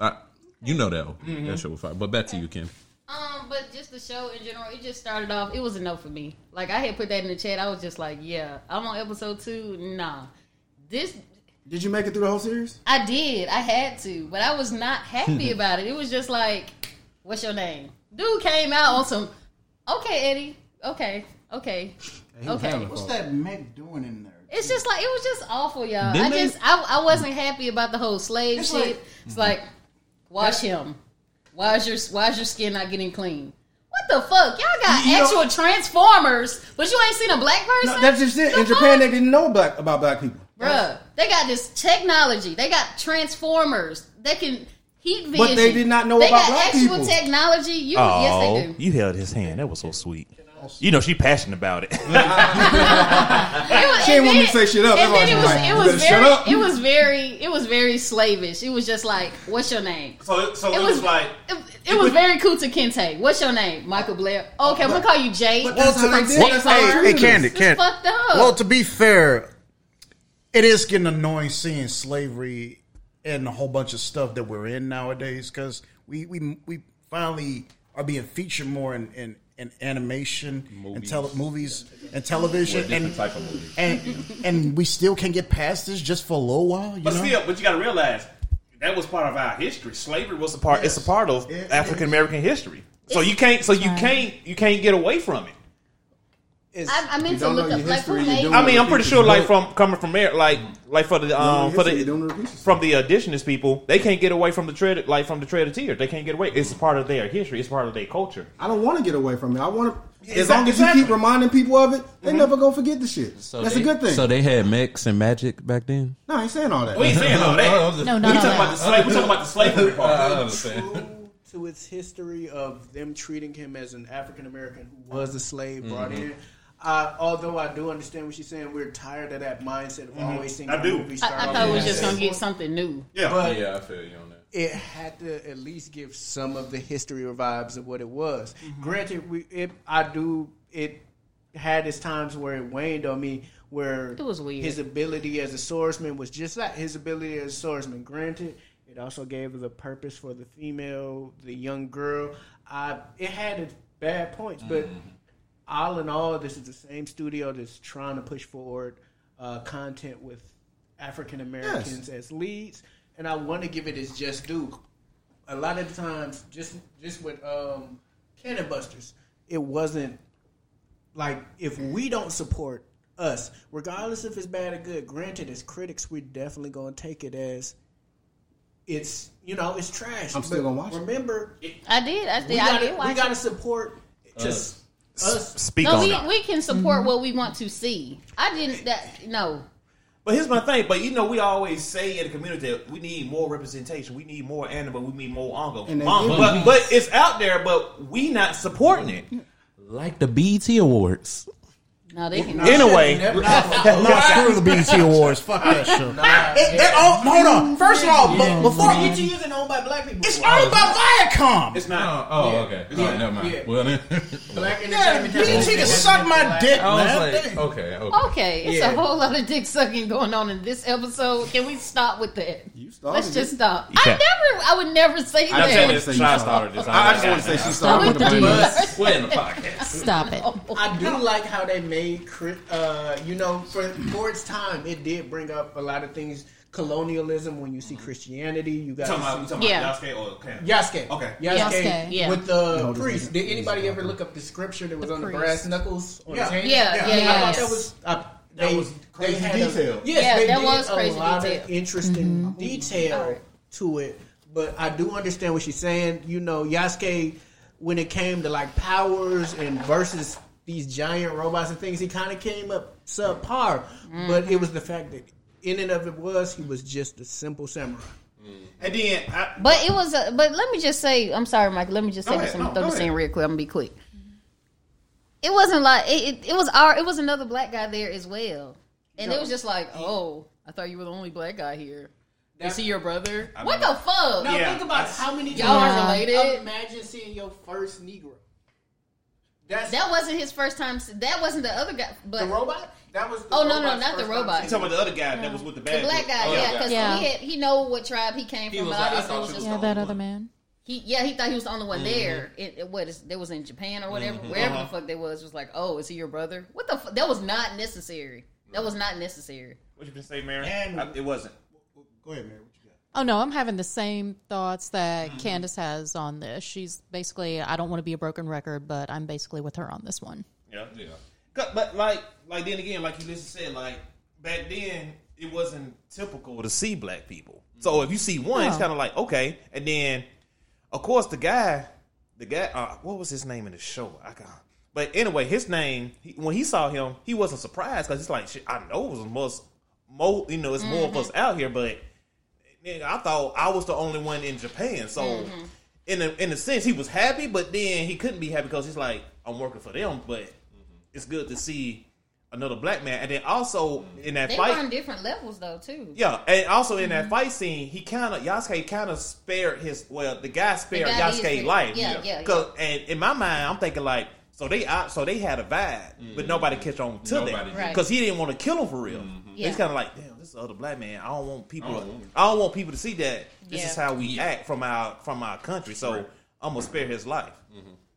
E: I, you know that opening. that show was fire. But back to you, Ken.
H: Um, but just the show in general, it just started off. It was a no for me. Like I had put that in the chat. I was just like, yeah, I'm on episode two. Nah, this
G: Did you make it through the whole series?
H: I did. I had to, but I was not happy about it. It was just like, what's your name? Dude came out on some. Okay, Eddie. Okay, okay, okay.
D: What's that Meg doing in there?
H: It's just like it was just awful, y'all.
E: Didn't
H: I
E: they-
H: just I, I wasn't happy about the whole slave
D: It's
H: shit.
D: like-
H: it's like wash him. Why is your why is your skin not getting clean? What the fuck? Y'all got
G: You know-
H: actual transformers, but you ain't seen a black person?
G: No, that's just it.
H: The
G: In Japan,
H: fuck?
G: they didn't know black about black people.
H: Bruh, they got this technology. They got transformers. They can heat vision.
G: But they did not know
H: they
G: about
H: got
G: black
H: actual
G: people.
H: technology. You
C: Oh,
H: yes they oh, do.
C: you held his hand. That was so sweet. You know she passionate about it.
H: It was-
G: She ain't
H: and
G: want me to say shit up.
H: And then it was
G: like,
H: it was very
G: up."
H: it was very it was very slavish. It was just like, what's your name?
C: so, so
H: It was
C: like
H: it, it was very cool to Kente. What's your name? Michael Blair. Okay, I'm gonna call you Jay.
G: But that's how they did.
H: State
G: That's how they
H: Farm.
D: Hey,
G: treated
D: Candy, Candy.
H: fucked up.
D: Well, to be fair, it is getting annoying seeing slavery and a whole bunch of stuff that we're in nowadays because we, we we finally are being featured more in, in, in animation and tele, movies and television and,
E: type of movie.
D: and and we still can't get past this just for a little while. You
C: But
D: know?
C: still, but you got to realize that was part of our history. Slavery was a part. It's a part of African American history. So you can't. So you can't. You can't get away from it.
H: I, I meant
G: You
H: to
G: don't
H: look
G: know
H: up
G: your
H: like who
G: history, you
H: made.
G: don't
C: I mean, I'm pretty sure, like from coming from there, like like for the um for
G: history, you
C: the
G: the
C: from the indigenous people, they can't get away from the trade like from the Trail of Tears. They can't get away. It's part of their history. It's part of their culture.
G: I don't want to get away from it. I want to. As
C: Exactly-
G: long as you keep reminding people of it, they never gonna forget the shit. That's
E: they,
G: a good thing.
E: So they had mechs and magic back then.
G: no, I ain't saying all that.
C: We ain't saying all that.
A: No,
C: we
A: no, no,
C: talking about the slave. We talking about the slavery part.
E: understand.
I: to its history of them treating him as an African American who was a slave brought in. Uh, although I do understand what she's saying, we're tired of that mindset of always seeing
C: I
I: a
C: do.
H: I, I thought it was just gonna get something new.
C: Yeah.
I: But
E: Yeah, I feel you on that.
I: it had to at least give some of the history or vibes of what it was. Granted, we it I do it had its times where it waned on me where
H: It was weird.
I: his ability as a swordsman was just that his ability as a swordsman. Granted, it also gave the purpose for the female, the young girl. I it had its bad points, but all in all, this is the same studio that's trying to push forward uh, content with African Americans as leads, and I want to give it its just due. A lot of the times, just just with um, Cannon Busters, it wasn't like if we don't support us, regardless if it's bad or good. Granted, as critics, we're definitely going to take it as it's you know it's trash.
G: I'm still gonna watch it.
I: Remember,
H: I did. I did.
I: we gotta
H: did watch
I: we gotta support just us.
C: Speak
H: No,
C: on
H: we,
C: it.
H: we can support mm-hmm. what we want to see. I didn't. That no.
C: But here's my thing. But you know, we always say in the community that we need more representation. We need more anime. We need more manga.
G: And they
C: Manga.
G: do.
C: But, but it's out there. But we not supporting it.
E: Like the BET Awards.
H: No, they can.
C: Anyway,
D: No, screw the BET Awards. Fuck that shit. It- it- oh, hold on. First of all, but before
I: BET isn't owned by black people.
D: it's owned by Viacom.
C: it's not.
E: Oh, oh
I: Yeah.
E: okay.
I: Yeah.
E: never mind.
I: Yeah.
E: Well, then.
I: black
D: Yeah,
I: entertainment.
D: BET can suck my dick,
E: I
D: man.
E: like, okay, okay.
H: Okay, it's
I: Yeah.
H: a whole lot of dick sucking going on in this episode. Can we stop with that?
G: You started
H: Let's
G: it.
H: just stop. I never. I would never say
C: I'm saying
H: that.
C: this. Try started this.
G: I, I just want to say she
H: I
G: started
H: would
G: with the
H: do
G: blame.
H: that.
C: We're in the podcast.
A: Stop it.
I: I do like how they made, uh, you know, for for its time, it did bring up a lot of things. Colonialism, when you see Christianity, you got
C: talking about, you talking
H: Yeah.
C: about Yasuke or okay.
I: Yasuke.
C: Okay.
I: Yasuke,
A: Yasuke.
H: Yeah.
I: with the priest. Did anybody ever look up the scripture that was
A: The
I: on the brass knuckles on
C: Yeah.
I: his hand?
H: Yeah, yeah,
I: I
H: yeah.
I: thought that was uh,
C: That
I: they,
C: was crazy
I: they had a-
C: detail.
I: yes,
H: Yeah,
I: they
H: that
I: did
H: was
I: a lot
H: detail.
I: of interesting mm-hmm. detail to it. But I do understand what she's saying. You know, Yasuke, when it came to like powers and versus these giant robots and things, he kind of came up subpar. Mm-hmm. But it was the fact that in and of it was he was just a simple samurai. Mm-hmm.
C: And then I,
H: But it was. A, but let me just say, I'm sorry, Mike. Let me just say
C: Go
H: this.
C: ahead.
H: I'm
C: No,
H: throw this in real quick. I'm gonna be quick. It wasn't like it, it, it was our. It was another black guy there as well, and it was just like, oh, I thought you were the only black guy here. Is he your brother? what the fuck?
I: Now
C: Yeah,
I: think about
C: that's-
I: how many
H: Y'all
I: times
H: are related.
I: Imagine seeing your first Negro. That's
H: That wasn't his first time. That wasn't the other guy. But
I: the robot. That was. The
H: Oh, no, no, not the robot.
C: you talking about the other guy that was with the bad
H: the black guy,
C: Oh,
H: yeah, because
A: Yeah.
H: he had, he know what tribe he came
C: He
H: from.
C: was
H: but
C: like, I thought
H: was just
C: was
A: Yeah, that other man.
H: He yeah, he thought he was the only one mm-hmm. there. It, it what is that was in Japan or whatever, mm-hmm. wherever
C: Uh-huh.
H: the fuck they was. Was like, oh, is he your brother? What the? Fu- that was not necessary. That was not necessary.
C: What you been say, Mary?
D: And-
C: I- it wasn't.
D: Go ahead, Mary. What you got?
A: Oh no, I'm having the same thoughts that mm-hmm. Candace has on this. She's basically, I don't want to be a broken record, but I'm basically with her on this one.
C: Yeah, yeah. But like, like then again, like you just said, like back then it wasn't typical to see black people. So if you see one, it's kind of like okay, and then of course the guy, the guy, uh, what was his name in the show? I got. But anyway, his name he, when he saw him, he wasn't surprised because he's like shit. I know it was most, mo, you know, it's more of us out here, but nigga, I thought I was the only one in Japan. So in a, in a sense, he was happy, but then he couldn't be happy because he's like, I'm working for them, but it's good to see another black man. And then also in that
H: They
C: fight,
H: were on different levels though too.
C: yeah, and also in that mm-hmm. fight scene, he kind of Yasuke kind of spared his well, the guy spared
H: The guy did
C: Yasuke
H: spare-
C: life.
H: yeah, yeah,
C: 'Cause- and in my mind, I'm thinking like, so they out, so they had a vibe, but mm-hmm. nobody catch on to
E: Nobody
C: that
E: did.
H: Right.
C: because he didn't want to kill him for real. Mm-hmm.
H: Yeah.
C: He's kind of like, damn, this other black man. I don't want people.
E: I
C: to,
E: don't want.
C: I don't want people to see that this
H: Yeah.
C: is how we act from our from our country. So
E: Right.
C: I'm gonna spare his life.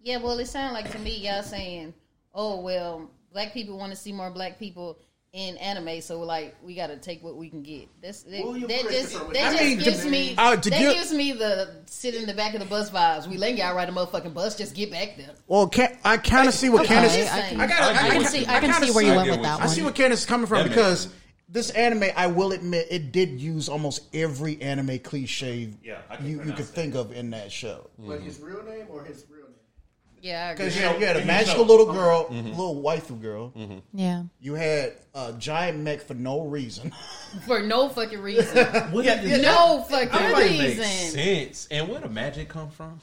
H: Yeah, well, it sounded like to me y'all saying, "Oh well, black people want to see more black people in anime, so like we got to take what we can get." That's that,
I: William
H: that just
I: Christopher
H: that
I: was-
H: just
D: I mean, to-
H: gives me
D: uh,
H: that
D: give-
H: gives me the sit in the back of the bus vibes. We letting y'all ride a motherfucking bus, just get back there.
D: Well, can, I kind of see what
A: Okay,
D: Candace.
A: I can,
D: I gotta-
A: I
D: I
A: can
D: gotta-
A: see,
D: I
A: I can see where you went with that
E: you-
D: I see where Candace is coming from
E: That
D: because
E: sense.
D: this anime, I will admit, it did use almost every anime cliche
C: Yeah,
D: you, you could
C: that.
D: think of in that show.
I: But his real name or his real name?
H: Yeah,
D: Because you, had- you had a magical little girl, mm-hmm. Mm-hmm. little waifu girl. Mm-hmm.
A: Yeah.
D: You had a giant mech for no reason.
H: for no fucking reason.
E: What
C: Yeah, yeah,
E: the-
H: no fucking
E: That makes
H: reason.
E: sense. And where the magic come from?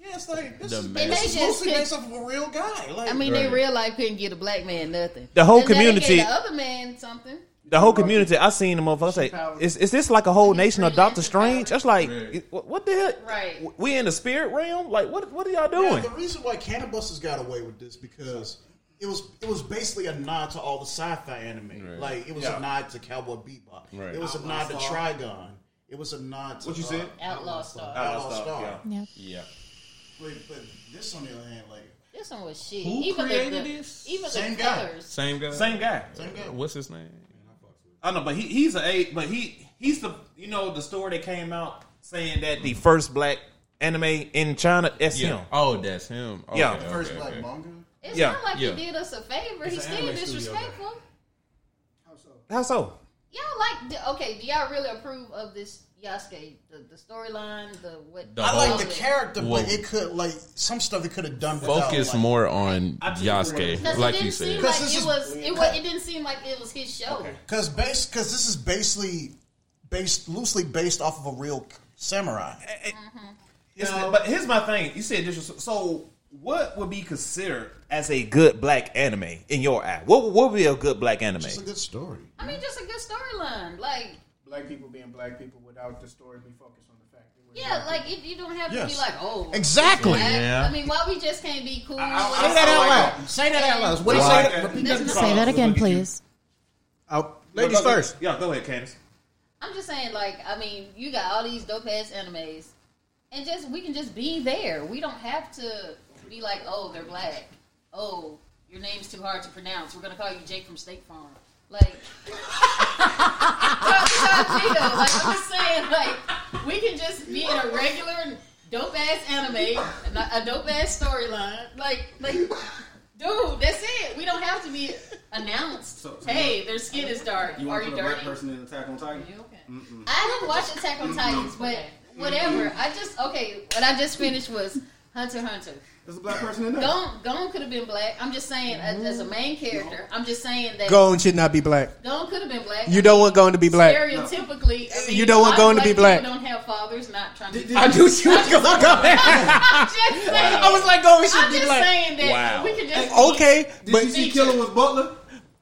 D: yeah, it's like this
E: The
D: is,
E: man.
D: this is mostly
H: pick-
D: based off of a real guy. Like,
H: I mean, they real life couldn't get a black man nothing.
C: The whole
H: Then
C: community-
H: gave the other man something.
C: The whole community, I seen the motherfucker say, "Is is this like a whole nation of Doctor Strange?" That's like,
E: Right.
C: what, what the hell?
H: Right.
C: We in the spirit realm? Like, what? What are y'all
D: Yeah,
C: doing?
D: the reason why Cannon Busters got away with this because it was it was basically a nod to all the sci-fi anime.
E: Right.
D: Like it was
C: Yeah.
D: a nod to Cowboy Bebop.
E: Right.
D: It was a
G: Outlaw
D: nod to Trigun. It was a nod to
C: What you
D: uh,
C: said?
H: Outlaw Star.
D: Outlaw
C: Star,
D: Star.
C: yeah.
E: Yeah.
D: But, but this on the other hand, like
H: This one was shit.
E: Who
H: even
E: created
H: the, the,
E: this?
H: Even
D: Same
H: the
D: guy.
H: colors.
E: Same guy.
C: Same guy.
D: same guy.
E: What's his name?
C: I know, but he, he's a a but he he's the you know the story that came out saying that the first black anime in China. That's
E: Yeah.
C: him.
E: Oh, that's him. Okay,
C: Yeah.
E: okay,
D: First
E: okay.
D: black manga.
H: It's
C: Yeah.
H: not like
E: Yeah.
H: he did us a favor.
G: It's
H: He's still
G: disrespectful. studio,
H: so?
C: How so?
H: Y'all like okay? Do y'all really approve of this Yasuke? The, the storyline, the what?
E: The
D: I
E: whole-
D: like the character,
E: Well-
D: but it could like some stuff it could have done. without,
E: Focus
D: like,
E: more on Yasuke, like
H: it
E: you said.
D: Because
H: like
D: this
H: it
D: is-
H: was. It, was. it didn't seem like it was his show.
D: Because base, because this is basically based loosely based off of a real samurai.
C: It's- But here's my thing. You said this. was- So, what would be considered as a good black anime in your eye? What what would be a good black anime?
D: It's a good story.
H: I mean, just a good storyline. Like,
I: Black people being black people without the story be focused on the fact that we're
H: yeah,
I: black
H: like it, you don't have to be like, oh,
D: Exactly.
H: black.
C: Yeah.
H: I mean, why we just can't be cool?
C: I-
H: with
C: I-
H: it?
I: Say that out loud. Say that out loud. What do you say?
C: like that.
I: That.
A: Say that again,
C: Look at you.
A: please.
I: Oh, ladies
C: Go- go-
I: first.
C: Yeah, go ahead, Candace.
H: I'm just saying, like, I mean, you got all these dope ass animes, and just we can just be there. We don't have to be like, oh, they're black. Oh, your name's too hard to pronounce. We're gonna call you Jake from State Farm. Like, Well, besides me, like I'm just saying, like we can just be in a regular dope ass anime, a- dope ass storyline. Like, like, dude, that's it. We don't have to be announced.
G: So- so
H: hey, their skin is dark.
G: You
H: Are
G: want to
H: you
G: put a black
H: dirty?
G: person in Attack on Titan? Okay.
H: I haven't watched Attack on Titans, but whatever. I just okay. What I just finished was Hunter x Hunter.
G: There's a black person in there.
H: Gon Gon could have been black. I'm just saying as, as a main character. I'm just saying that
I: Gon should not be black.
H: Gon could have been black.
I: You don't want Gon to be black.
H: Stereotypically, I mean,
I: You don't want
H: a lot
I: Gon
H: of
I: to be
H: black.
I: black.
H: people Don't have fathers. Not trying to. Be
I: I knew she was gonna go there.
H: I'm just saying.
I: I was like, Gon should
H: I'm
I: be
H: just
I: black.
H: saying that
C: Wow.
H: we could just oh,
I: Okay,
G: Did
I: but
G: you see Killer was Butler?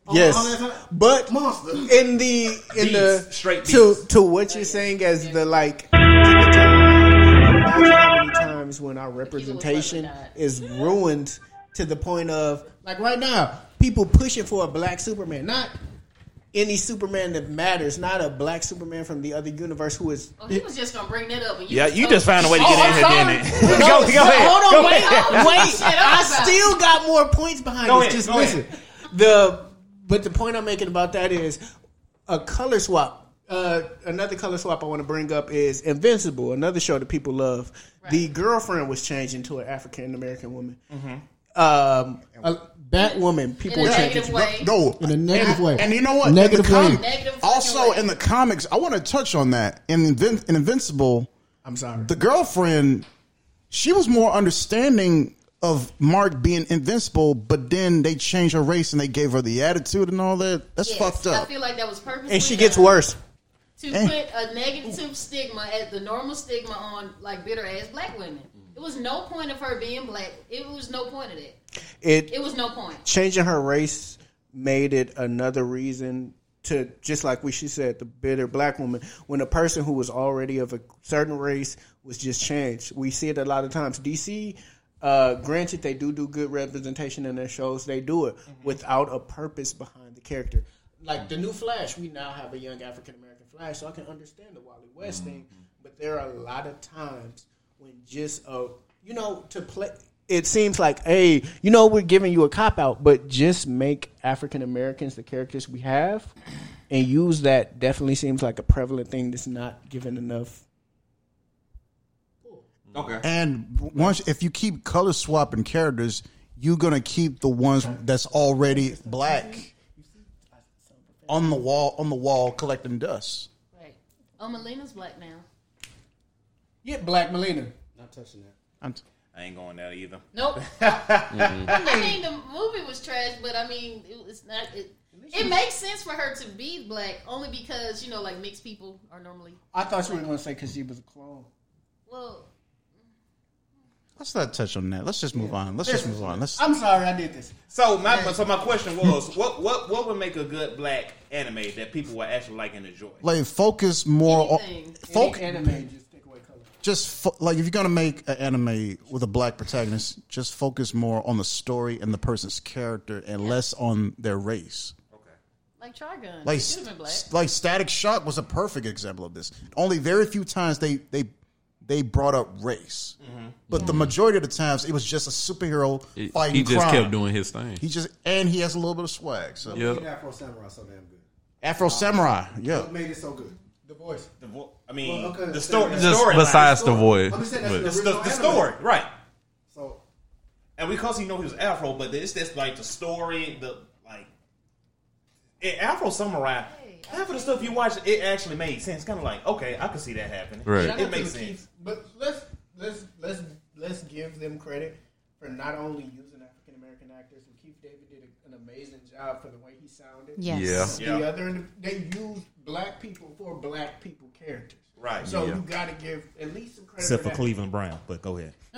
G: On-
I: yes,
G: on that time?
I: but
G: Monster.
I: in the in the
C: Beast, straight
I: to
C: beast.
I: to what you're saying as the like imagine how many times when our representation is ruined to the point of like right now people pushing for a black superman not any superman that matters not a black superman from the other universe who is
H: Oh, he was just gonna bring that up. And you
C: Yeah,
H: was
C: you just found a way to
I: Oh,
C: get
I: I'm
C: in here, didn't it?
I: No,
C: go, go ahead.
I: Hold
C: Go
I: on, wait,
C: ahead.
I: wait.
H: Shit, I'm
I: I
H: about-
I: still got more points behind
C: Go
I: this.
C: ahead,
I: Just
C: go
I: listen. The but the point I'm making about that is a color swap. Uh, another color swap I want to bring up is Invincible, another show that people love. The girlfriend was changed into an African American woman. Um, a Batwoman, people
H: In a
I: were changing.
H: way.
D: No,
I: In a negative
D: and,
I: way.
D: And you know what?
I: Negative
D: in the
I: way.
D: comic-
H: Negative
D: also,
H: way.
D: in the comics, I want to touch on that. In, Invin- in Invincible,
I: I'm sorry.
D: the girlfriend, she was more understanding of Mark being invincible, but then they changed her race and they gave her the attitude and all that. That's
H: Yes,
D: fucked
H: I feel like that was purposely
I: and she gets worse.
H: To
D: Eh.
H: put a negative stigma as the normal stigma on like bitter ass black women. It was no point of her being black. It was no point of it.
I: It
H: It was no point.
I: changing her race made it another reason to just like we she said the bitter black woman when a person who was already of a certain race was just changed we see it a lot of times dc uh, granted they do do good representation in their shows they do it without a purpose behind the character like the new flash we now have a young african american flash so i can understand the wally west thing but there are a lot of times when just uh you know to play it seems like hey you know we're giving you a cop out but just make african americans the characters we have and use that definitely seems like a prevalent thing that's not given enough.
C: Okay.
D: And once, if you keep color swapping characters, you're gonna keep the ones that's already black on the wall on the wall collecting dust.
H: Right. Oh, Melina's black now.
I: get black melina
G: Not touching that.
D: I'm,
C: I ain't going there either.
H: Nope. I mm-hmm. mean, the movie was trash, but I mean, it, it's not. It, it makes sense for her to be black only because you know, like mixed people are normally.
I: i thought you were going to say because she was a clone
H: Well,
D: let's not touch on that. Let's just move on. Let's just move on. Let's.
I: i'm sorry i did this
C: So my so my question was, what what what would make a good black anime that people would actually like and enjoy?
D: like focus more on
H: Anything.
D: folk
I: Any anime just take away color
D: just fo- like if you're gonna make an anime with a black protagonist, just focus more on the story and the person's character and less on their race.
H: Like Trigun.
D: Like,
H: It should've been black.
D: like Static Shock was a perfect example of this. Only very few times they they they brought up race, mm-hmm. but the mm-hmm. majority of the times it was just a superhero
E: He-
D: fighting.
E: he just
D: crime.
E: kept doing his thing.
D: He just and he has a little bit of swag. So
E: Yep.
G: Afro Samurai so damn good.
D: Afro Samurai, yeah.
G: What made it so good? The voice.
C: The vo- I mean,
G: Well, okay,
C: the
G: so
C: story. The story
E: besides the voice.
G: I'm just saying that's
C: the,
G: the,
C: the,
G: original
C: the
G: anime.
C: story, right?
G: So
C: And because he know he was Afro, but it's just like the story, the like in Afro Samurai. Half of the stuff you watch, it actually made sense. Kind of like, okay, I can see that happening.
E: Right.
C: It makes
I: the
C: sense.
I: Keith- But let's let's let's let's give them credit for not only using African American actors. And Keith David did a, an amazing job for the way he sounded.
A: Yes.
E: Yeah.
I: The
C: Yeah.
I: other they used black people for black people characters.
C: Right.
I: So
E: Yeah.
I: you got to give at least some credit
C: Except
I: for
C: for. Cleveland Brown, but go ahead.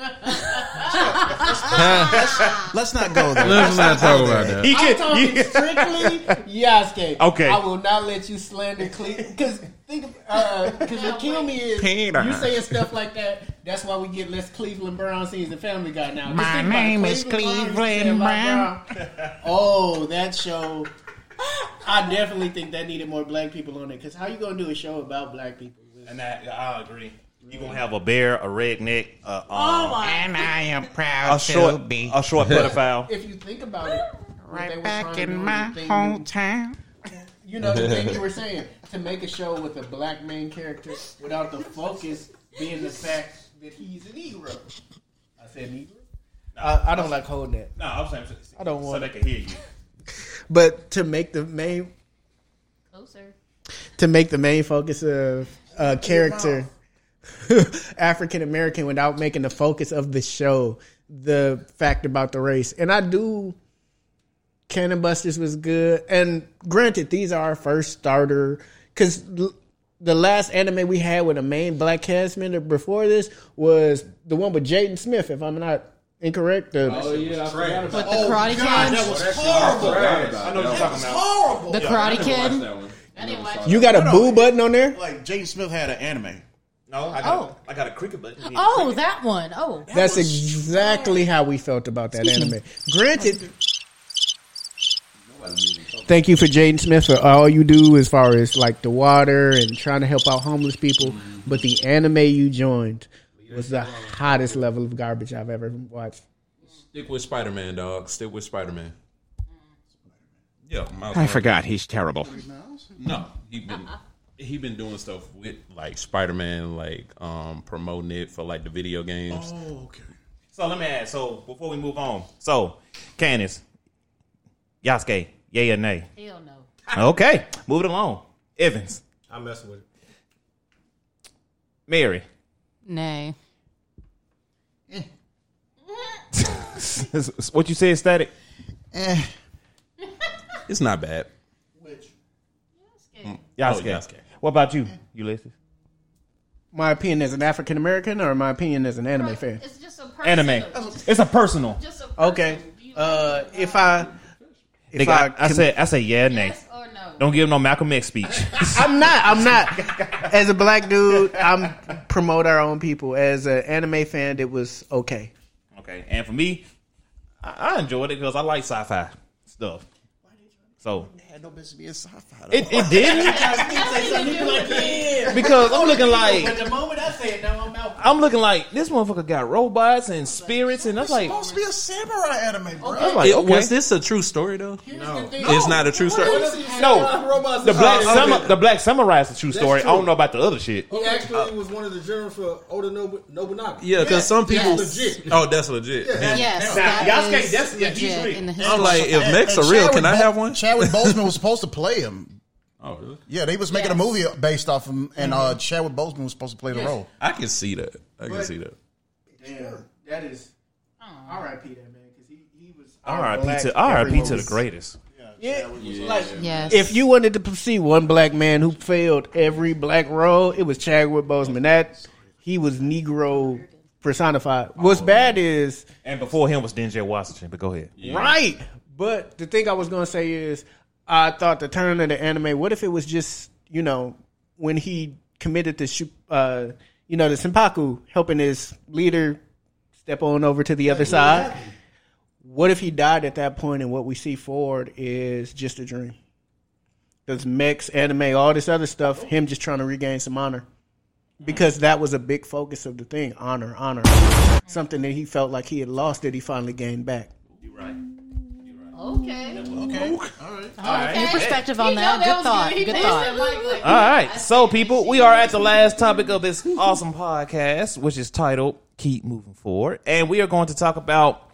D: Let's not go there.
E: Let's not talk about that.
C: He
I: I'm
C: can,
I: talking
C: yeah.
I: strictly Yasuke.
C: Okay.
I: I will not let you slander Cleveland because think because uh, uh, what kill me is
E: Peter.
I: you saying stuff like that. That's why we get less Cleveland Brown scenes in Family Guy now. Just
J: My
I: think about
J: name is
I: Cleveland
J: Cleveland
I: Brown. you say a lot oh, that show. I definitely think that needed more black people on it. Because how you gonna do a show about black people?
C: And that, I agree. You gonna have a bear, a redneck, a,
I: Oh
C: um,
I: my!
J: And I am proud
C: a short,
J: to be
C: a short pedophile.
I: If you think about it,
J: right back in my
I: the thing you-
J: hometown.
I: You know the thing you were saying to make a show with a black main character without the focus being the fact that he's a Negro. I said Negro. I, I don't like holding that.
C: No, I'm saying
I: I don't want.
C: so
I: want
C: they can hear you.
I: But to make the main
H: Closer.
I: to make the main focus of Uh, a character African American without making the focus of the show the fact about the race. And I do Cannon Busters was good. And granted, these are our first starter because the last anime we had with a main black cast member before this was the one with Jaden Smith, if I'm not incorrect. The,
K: Oh yeah, I forgot about
A: With the Karate oh, Kid.
G: that was horrible.
C: I know what you're talking about.
G: Horrible.
A: The Karate Kid.
K: That one.
H: I didn't watch
I: you got a boo button on there?
D: Like Jaden Smith had an anime.
C: No, I got,
A: Oh.
C: I got a cricket button. You need a
A: Oh,
C: cricket.
A: that one. Oh,
I: That's exactly how we felt about that anime. Granted, thank you for Jaden Smith for all you do as far as like the water and trying to help out homeless people. But the anime you joined was the hottest level of garbage I've ever watched.
E: Stick with Spider Man, dog. Stick with Spider Man. Yeah, Miles
J: I
E: Morales.
J: forgot he's terrible.
E: No, he been he been doing stuff with like Spider Man, like um promoting it for like the video games.
D: Oh, okay.
C: So let me ask. So before we move on, so Candace, Yasuke, yay or nay?
H: Hell no.
C: Okay, move it along. Evans,
G: I'm messing with it.
C: Mary.
A: nay.
C: what you said, static?
E: It's not bad. Which?
C: Yasuke.
E: Oh, Yasuke.
C: What about you, Ulysses?
I: My opinion as an African American or my opinion as an anime fan?
H: It's just a
C: Anime.
H: personal-
C: It's a personal.
H: Just a
I: Okay. Uh, if I if
C: Nigga, I, I
I: com-
C: said, I say yeah, nay.
H: Yes or no?
C: Don't give him no Malcolm X speech.
I: I'm not. I'm not. As a black dude, I'm promote our own people. As an anime fan, it was okay.
C: okay, and for me, I, I enjoyed it because I like sci-fi stuff. So
D: Had no business being sci-fi.
C: it, it didn't because I'm looking like
I: the moment I say it, now I'm out.
C: I'm looking like this motherfucker got robots and spirits, and that's like
D: supposed to be a samurai anime, bro.
C: that's like
E: It-
C: okay.
E: Was this a true story though? No, It's not a true story.
C: No, the black summer, the black samurai is a true story. I don't know about the other shit.
G: He actually was one of the generals for Oda Nobunaga.
E: Yeah, because some people.
A: Yes.
E: Oh, that's legit. Then-
A: Yes,
C: Now,
A: that
C: Yasuke,
A: is
C: that's- yeah, he's
A: legit in the
E: I'm like, if
D: And-
E: mechs are real,
D: Chadwick
E: can I have one?
D: Chadwick Boseman was supposed to play him.
E: Oh, really?
D: Yeah, they was making a
A: Yes.
D: movie based off him, and uh, Chadwick Boseman was supposed to play the role.
E: I can see that. I can see that.
I: Damn, that is R.I.P. that man because he he was
C: R.I.P.
I: black
C: to R.I.P. to the greatest.
I: Yeah, like
A: Yes.
I: if you wanted to see one black man who failed every black role, it was Chadwick Boseman. That he was Negro personified. What's bad is
C: And before him was Denzel Washington. But go ahead.
I: Right. But the thing I was going to say is, I thought the turn of the anime. What if it was just you know when he committed to uh, you know, the seppuku helping his leader step on over to the other side. What if he died at that point and what we see forward is just a dream? Does mechs, anime, all this other stuff, him just trying to regain some honor. Because that was a big focus of the thing honor, honor. Something that he felt like he had lost that he finally gained back.
H: Okay.
G: Okay. All right.
C: All right.
A: Your perspective on that.
H: that
A: Good thought.
H: good. He
A: Good
H: missed
A: thought.
H: it, like- like-
C: All right, so people, we are at the last topic of this awesome podcast, which is titled "Keep Moving Forward," and we are going to talk about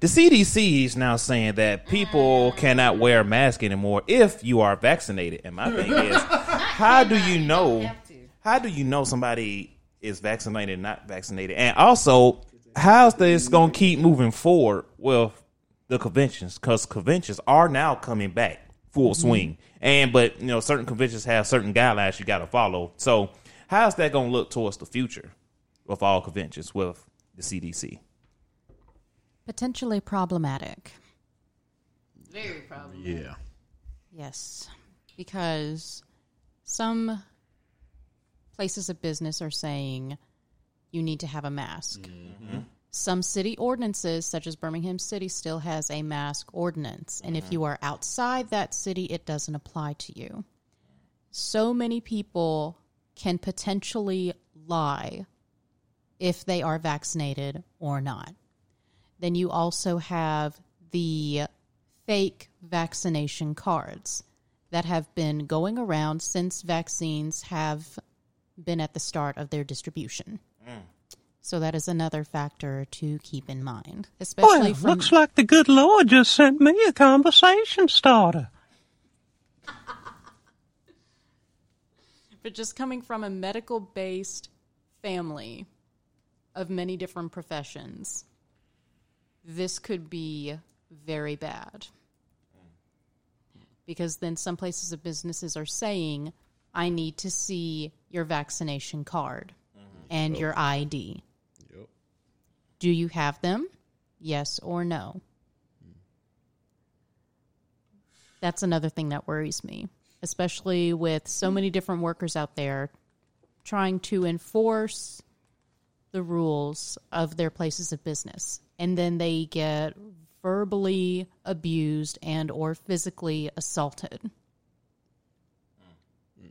C: the CDC is now saying that people cannot wear a mask anymore if you are vaccinated. And my thing is, how do you know? How do you know somebody is vaccinated, and not vaccinated, and also how's this going to keep moving forward with the conventions? Because conventions are now coming back full mm-hmm. swing, and but you know certain conventions have certain guidelines you got to follow. So how's that going to look towards the future with all conventions with the CDC?
A: Potentially problematic.
H: Very problem.
D: Yeah.
A: Yes, because some places of business are saying you need to have a mask. Mm-hmm. Some city ordinances, such as Birmingham City, still has a mask ordinance. And if mm-hmm. you are outside that city, it doesn't apply to you. So many people can potentially lie if they are vaccinated or not. Then you also have the fake vaccination cards that have been going around since vaccines have been at the start of their distribution. Mm. So that is another factor to keep in mind, especially
K: Well,
A: from
K: looks like the good Lord just sent me a conversation starter.
A: but just coming from a medical based family of many different professions. This could be very bad. Because then some places of businesses are saying, I need to see your vaccination card mm-hmm. and oh. your ID. Do you have them? Yes or no? That's another thing that worries me, especially with so many different workers out there trying to enforce the rules of their places of business and then they get verbally abused and or physically assaulted mm.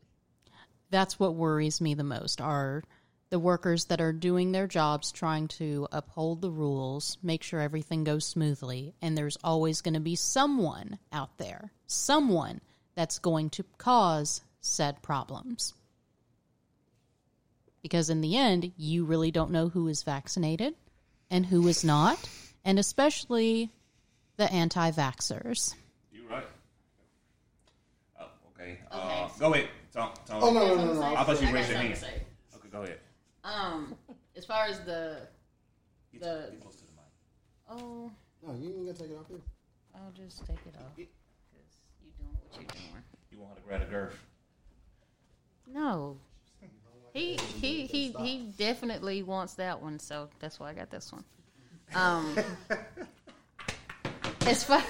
A: that's what worries me the most are the workers that are doing their jobs trying to uphold the rules make sure everything goes smoothly and there's always going to be someone out there someone that's going to cause said problems because in the end, you really don't know who is vaccinated and who is not, and especially the anti vaxxers.
C: You're right. Oh, okay. Uh, go ahead. Tom, Tom.
G: Oh, no, no, no, no.
C: I thought you raised your hand. Okay, go ahead.
H: Um, as far as the the
C: Get close to the mic.
H: oh,
G: No, you ain't gotta take it off here.
H: I'll just take it off because you doing what you're doing.
C: You want her to grab the girth?
H: No. He he he he definitely wants that one, so that's why I got this one. Um, as far,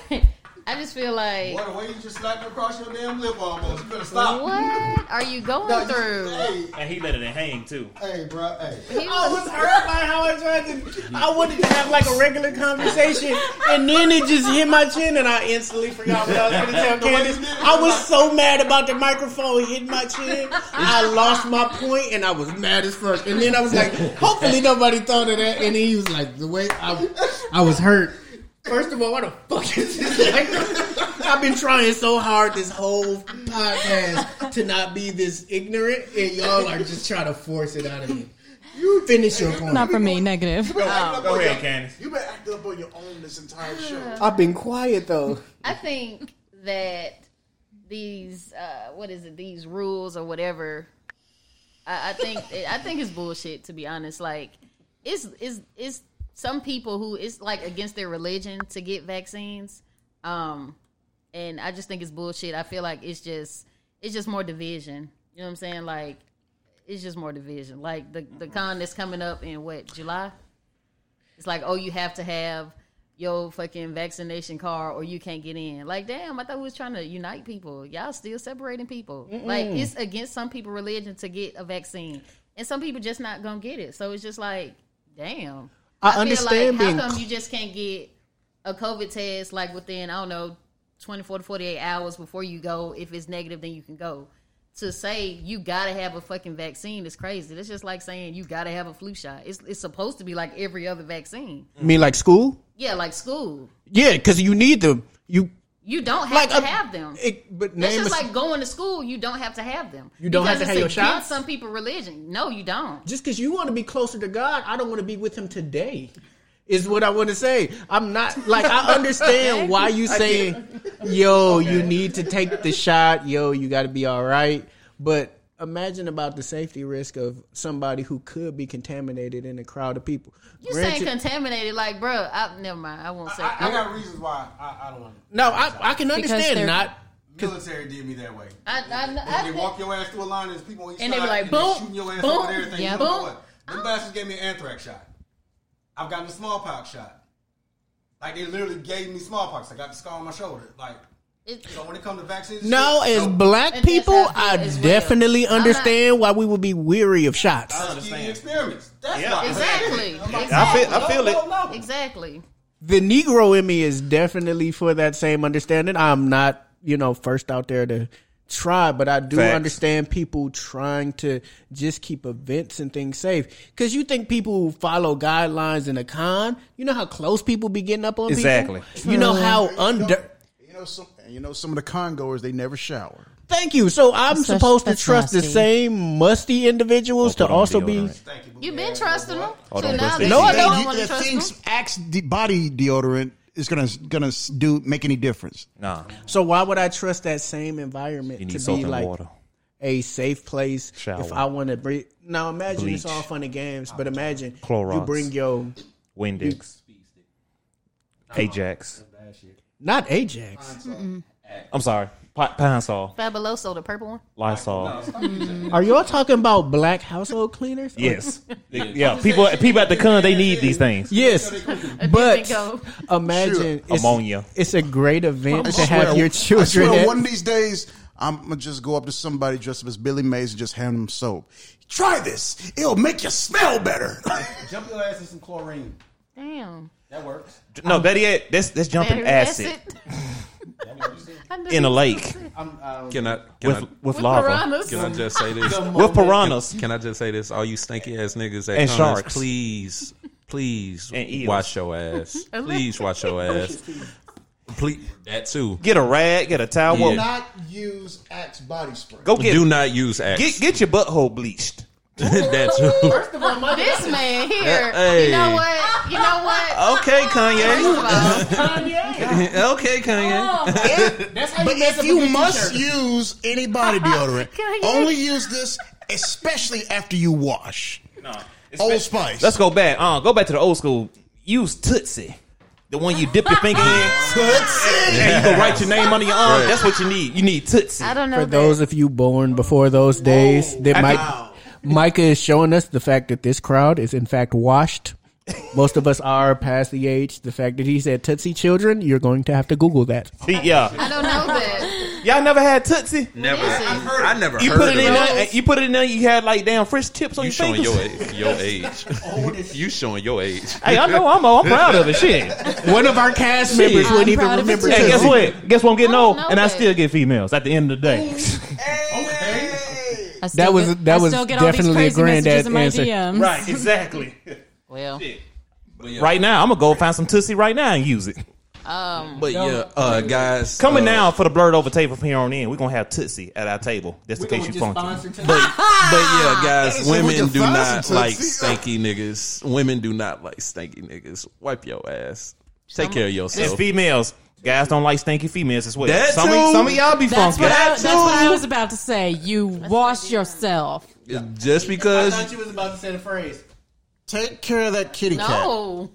H: I just feel like
G: Boy, the way you just slapped across your damn lip almost. You better stop.
H: what are you going
G: No, you-
H: through?
G: Hey,
C: And he let it hang too.
G: hey, bro. Hey.
H: He
I: I
H: was-
I: was hurt by how I tried to. I wanted to have like a regular conversation, and then it just hit my chin, and I instantly forgot what I was going to tell Candace. I was so mad about the microphone hitting my chin. I lost my point, and I was mad as fuck. And then I was like, hopefully nobody thought of that. And he was like, the way I, I was hurt. First of all, what the fuck is this? Like, I've been trying so hard this whole podcast to not be this ignorant, and y'all are just trying to force it out of me. You finish your point.
A: Not for me, negative.
C: Go ahead, Candace.
D: You've been acting up on your own this entire show.
I: I've been quiet though.
H: I think that these uh, what is it? These rules or whatever. I, I think I think it's bullshit. To be honest, like it's it's it's some people who it's like against their religion to get vaccines. Um, and I just think it's bullshit. I feel like it's just it's just more division. You know what I'm saying? Like it's just more division. Like the the con that's coming up in what July. It's like oh you have to have your fucking vaccination card or you can't get in. Like damn, I thought we was trying to unite people. Y'all still separating people. Like it's against some people religion to get a vaccine. and some people just not gonna get it. So it's just like, damn.
I: I
H: feel
I: understand
H: like,
I: being
H: How come you just can't get a COVID test like within I don't know twenty four to forty eight hours before you go? If it's negative, then you can go. To say you gotta have a fucking vaccine is crazy. It's just like saying you gotta have a flu shot. It's it's supposed to be like every other vaccine.
I: You mean like school?
H: Yeah, like school.
I: Yeah, because you need them. You
H: You don't have
I: Like,
H: to
I: uh,
H: have them.
I: it, but
H: That's just
I: a-
H: like going to school. You don't have to have them.
I: You don't have to have your shots?
H: Some people religion. No, you don't.
I: just because you want to be closer to God, I don't want to be with Him today. Is what I want to say. I'm not like I understand why you saying, "Yo, you need to take the shot. Yo, you got to be all right." But imagine about the safety risk of somebody who could be contaminated in a crowd of people.
H: You saying contaminated? Like, bro, I, never mind. I won't say.
G: I, I got reasons why I, I don't want to.
I: no, I, I can understand
H: they're-
I: not.
G: Military did me that way.
H: I, I, I,
G: they walk your ass through a line. There's people on each
H: And they
G: side,
H: be like,
G: and
H: boom,
G: shooting your ass
H: boom,
G: over there. Everything.
H: yeah,
G: you know
H: boom.
G: what? Them bastards gave me an anthrax shot. I've gotten a smallpox shot. Like they literally gave me smallpox. I got the scar on my shoulder. Like, so when it comes to vaccines,
I: No,
G: shit,
I: as black people, I definitely understand why we would be weary of shots.
G: I understand experiments. That's
H: Yeah.
G: why.
H: Exactly.
I: I feel- I feel it.
H: Exactly.
I: the Negro in me is definitely for that same understanding. I'm not, you know, first out there to try, but I do
C: Facts.
I: understand people trying to just keep events and things safe. Because you think people who follow guidelines in a con, you know how close people be getting up on
C: Exactly.
I: people? You know mm-hmm. how under.
D: You know some. You know some of the con goers they never shower.
I: Thank you. So I'm
D: That's-
I: supposed to
D: that's
I: trust the
D: nasty.
I: same musty individuals to also be.
D: deodorant.
H: You've been trusting them. So
D: don't
H: now
D: push
H: that
D: that.
H: you
D: No,
H: don't
D: you-
H: want to
D: the
H: trust
D: things
H: them.
D: Axe de- body deodorant is gonna gonna do make any difference.
C: Nah.
I: So why would I trust that same environment
C: You need
I: to
C: salt
I: be
C: and
I: like
C: water.
I: a safe place
C: Shower.
I: if I want to breathe? Now imagine it's
C: Bleach.
I: all fun and games, but imagine you bring your
C: Windex. Ajax.
I: Not Ajax.
C: I'm sorry. Pi- Pine Sol.
H: Fabuloso, the purple one.
C: Lysol.
I: Are y'all talking about black household cleaners?
C: Yes. yeah. People people at the con they need these things.
I: Yes, but
H: go.
I: imagine it's,
C: Ammonia.
I: It's a great event
D: I
I: to have
D: swear-
I: your
D: I
I: children.
D: swear
I: at-
D: one of these days, I'm gonna just go up to somebody dressed up as Billy Mays and just hand them soap. Try this; it'll make you smell better.
G: Jump your ass in some chlorine.
H: Damn.
G: That works.
C: No, better yet, that's that's jumping
H: Battery
C: acid in a lake
I: um,
E: Can I can
C: with
E: I,
C: with lava.
H: piranhas.
E: Can I just say this?
C: With piranhas.
E: Can, can I just say this? All you stinky ass niggas that
C: And
E: comments,
C: sharks.
E: please, please
C: And
E: wash your ass. Please wash your ass. Please, that too.
C: Get a rag, get a towel.
E: Yeah.
D: Not use Axe body spray.
C: Go get
E: Do not use Axe.
C: get get your butthole bleached.
E: that too.
I: First of all, my
H: This man here.
E: Hey.
H: You know what? You know what?
C: Okay, Kanye.
I: Kanye.
E: okay, Kanye.
H: Oh.
I: That's how
D: But
I: you mess
D: if
I: up a
D: you
I: good
D: must
I: t-shirt.
D: use any body deodorant,
H: Can
D: only use this, especially after you wash. Old Spice.
C: Let's go back. Uh, go back to the old school. Use Tootsie. The one you dip your finger in.
D: Tootsie.
C: And you go write your name under your arm.
E: Right.
C: That's what you need. You need Tootsie.
H: I don't know.
I: For
H: that.
I: those of you born before those days, that
C: I
I: might Micah is showing us the fact that this crowd is in fact washed. Most of us are past the age. The fact that he said Tootsie children, you're going to have to Google that.
C: Yeah.
H: I don't know that.
C: Y'all never had Tootsie?
E: Never.
H: is it?
E: I never
C: You
E: heard
C: put it
E: of
C: in
E: it.
C: there. You put it in there. You had like damn fresh tips on
E: You
C: your
E: showing
C: fingers.
E: your age. Your age. you showing your age.
C: Hey, I know. I'm. old. I'm proud of it. Shit.
I: One of our cast members wouldn't even
H: proud it
I: remember.
C: Hey, guess what? Guess what? I'm getting old,
H: know
C: and I still get females at the end of the day.
A: I still
I: That was-
A: get,
I: that
A: I
I: was
A: still get all these
I: definitely a granddad
A: in my
I: answer.
A: DMs.
C: right. Exactly.
H: Well,
C: Right now, I'm gonna go find some Tootsie right now and use it.
H: um,
E: But yeah, uh, guys,
C: Coming
E: uh,
C: down for the Blerd Over table from here on in, we're gonna have Tootsie at our table, just in case you funky.
E: But but yeah, guys,
D: That is what
E: women do not like
D: Tootsie.
E: stanky niggas. Women do not like stanky niggas. Wipe your ass. Take care of
C: It's
E: yourself.
C: females. Guys don't like stinky females as well.
E: That
C: some,
E: too.
C: Of, some of y'all be
A: That's
C: funky.
A: what, I,
C: That
A: that's what I was about to say. You wash yourself.
E: Just because.
I: I thought you was about to say the phrase.
D: Take care of that kitty cat.
H: no.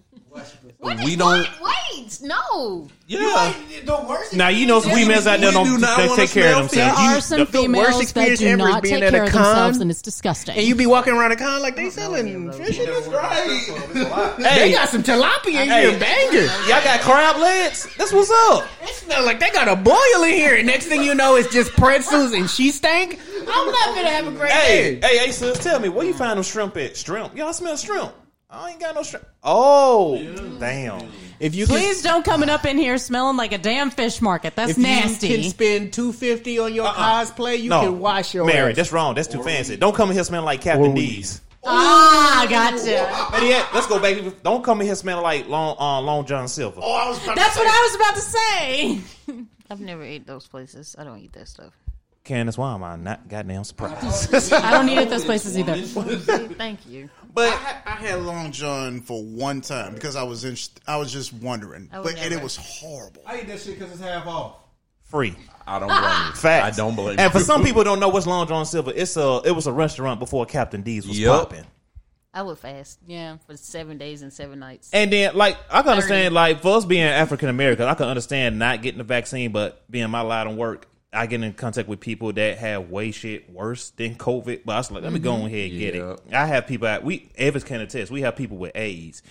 H: What
E: We
H: is-
E: don't-
H: what? Wait, no.
E: yeah,
I: The worst.
C: Now you know some females out there
E: We
C: don't
E: do not
C: they
E: wanna
C: take care of
E: smell
A: There
C: themselves.
E: filthy.
A: are some
I: the- the worst
A: females that
I: experience
A: do
I: ever is
A: not
I: being
A: take
I: at a
A: care of
I: con,
A: themselves, and it's disgusting.
I: And you be walking around the con like they selling fish in this
C: Hey,
I: They got some tilapia in
C: Hey.
I: here, banger.
C: y'all got crab legs? That's what's up.
I: It smell like they got a boil in here. And next thing you know, it's just pretzels and she stank. I'm not gonna have a great
C: Hey,
I: day.
C: hey, hey, sis, tell me where you find them shrimp at? Shrimp? Y'all smell shrimp? I ain't got no shrimp. Oh, damn.
I: If you
A: Please don't coming up in here smelling like a damn fish market. That's
I: nasty. you can spend two fifty on your cosplay, you
C: no,
I: can wash your
C: Mary,
I: ass.
C: that's wrong. That's too fancy. Don't come in here smelling like Captain
I: Oh,
C: D's.
A: ah, gotcha.
C: Better yet, let's go, baby. Don't come in here smelling like Long, uh, Long John Silver.
D: Oh, I was about
A: That's
D: to
A: what I was about to say.
H: I've never ate those places. I don't eat that stuff.
C: Candace, why am I not goddamn surprised?
A: I don't eat at those places either.
H: Thank you.
C: But
D: I had, I had Long John for one time because I was in, I was just wondering,
H: I would
D: but and it was horrible.
G: I eat that shit because it's half off.
C: free.
E: I don't blame you.
C: Facts.
E: I don't blame
C: And for some people don't know what's Long John Silver, it's a it was a restaurant before Captain D's was
E: Yup.
C: popping.
H: I would fast
A: Yeah.
H: for seven days and seven nights.
C: And then, like, I can understand,
H: Thirty.
C: like, for us being African American, I can understand not getting the vaccine, but being my line of work, I get in contact with people that have way shit worse than COVID. But I was like, let me go mm-hmm. ahead and get it. I have people, at, we, Evans can attest, we have people with AIDS,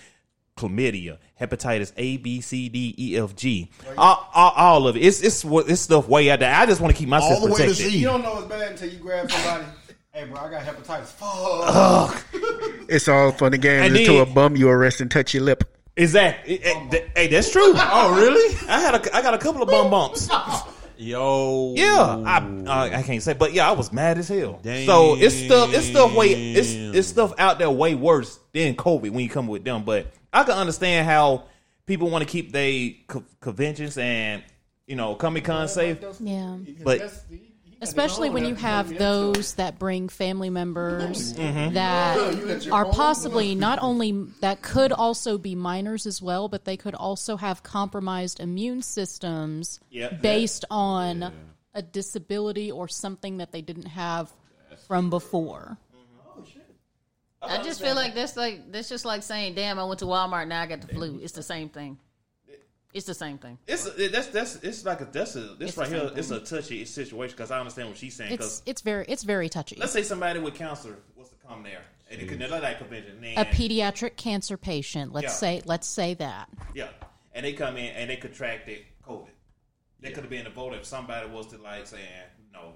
C: chlamydia, hepatitis A, B, C, D, E, F, G. All, all, all of it. It's, it's, what- it's stuff way out there. I just want to keep myself
D: All the way to
C: protected.
D: Z.
G: You don't know it's bad until you grab somebody. hey, bro, I got hepatitis. Fuck.
I: It's all fun and games
C: And
I: until
C: then-
I: a bum you arrest and touch your lip.
C: Exactly. Hey, th- hey, that's true. Oh, really? I had a, I got a couple of bum bumps.
E: Yo.
C: Yeah, I uh, I can't say, but yeah, I was mad as hell. So it's stuff, it's stuff way, it's it's stuff out there way worse than COVID when you come with them. But I can understand how people want to keep their co- conventions and you know Comic Con safe.
A: Yeah.
C: But
A: Especially when you have those that bring family members
C: Mm-hmm.
A: that are possibly not only that could also be minors as well, but they could also have compromised immune systems
C: Yep.
A: based on a disability or something that they didn't have from before.
H: I just feel like that's like that's just like saying, "Damn, I went to Walmart now I got the flu." It's the same thing. It's the same thing.
C: it's that's that's it's like a that's a this
H: It's
C: right here.
H: same
C: It's a touchy situation because I understand what she's saying.
A: It's
C: Because
A: it's very it's very touchy.
C: let's say somebody with cancer wants to come there and it could
E: Mm-hmm.
C: like convention.
A: A pediatric cancer patient, let's
C: Yeah.
A: say let's say that.
C: Yeah, and they come in and they contracted COVID. They could have been a vote if somebody was to like saying, "No,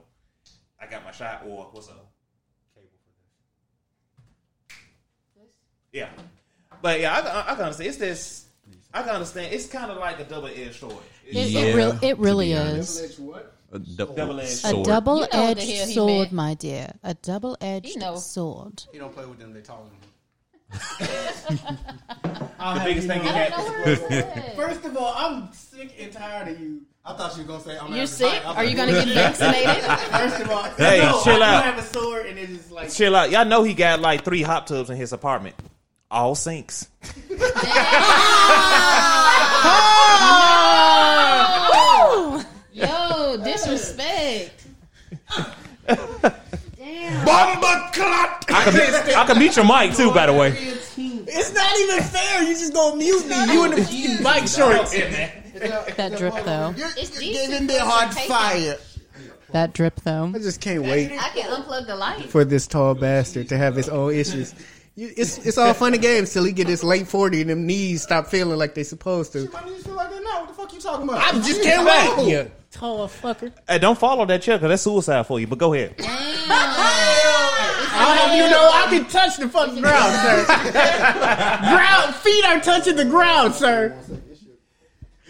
C: I got my shot," or "What's up?" Yeah, but yeah, I, I, I can understand. It's this. I can understand. It's kind of like a double edged sword.
A: It,
C: It's
A: it, real, it really is.
E: A
C: Double-edged
A: A
E: sword.
A: double
H: You know what the
A: edged
H: hell he
A: sword, my dear. A double edged
H: You know.
A: sword.
G: He don't play with them. They taller than him.
C: the biggest thing he
H: I
C: had.
H: where it's at.
I: First of all, I'm sick and tired of you.
G: I thought you were gonna say I'm not.
H: You're
G: having
H: sick?
G: height. I was
H: Are you gonna get vaccinated?
I: First of all,
C: Hey,
I: no,
C: chill
I: I
C: out.
I: do have a sword, and it's just like
C: Chill out. Y'all know he got like three hot tubs in his apartment. All sinks.
H: Yo, disrespect. Damn.
D: Bomba clot.
C: I can, I can mute your mic too, by the way.
I: it's not even fair. You just gonna mute me. You in the fucking bike shorts.
A: That drip, though.
D: You're,
H: It's
D: you're
H: decent
D: giving me hot
H: presentation.
D: fire.
A: That drip, though.
I: I just can't wait
H: I can unplug the light.
I: for this tall bastard to have his own issues. You, it's it's all fun and games till he get his late forty and them knees stop feeling like they supposed to.
G: My knees feel like that now. What the fuck you talking about?
I: I just can't wait. You tall fucker.
C: Hey, don't follow that chair because that's suicide for you. But go ahead.
I: I'll have you know I can touch the fucking ground, sir. ground feet are touching the ground, sir.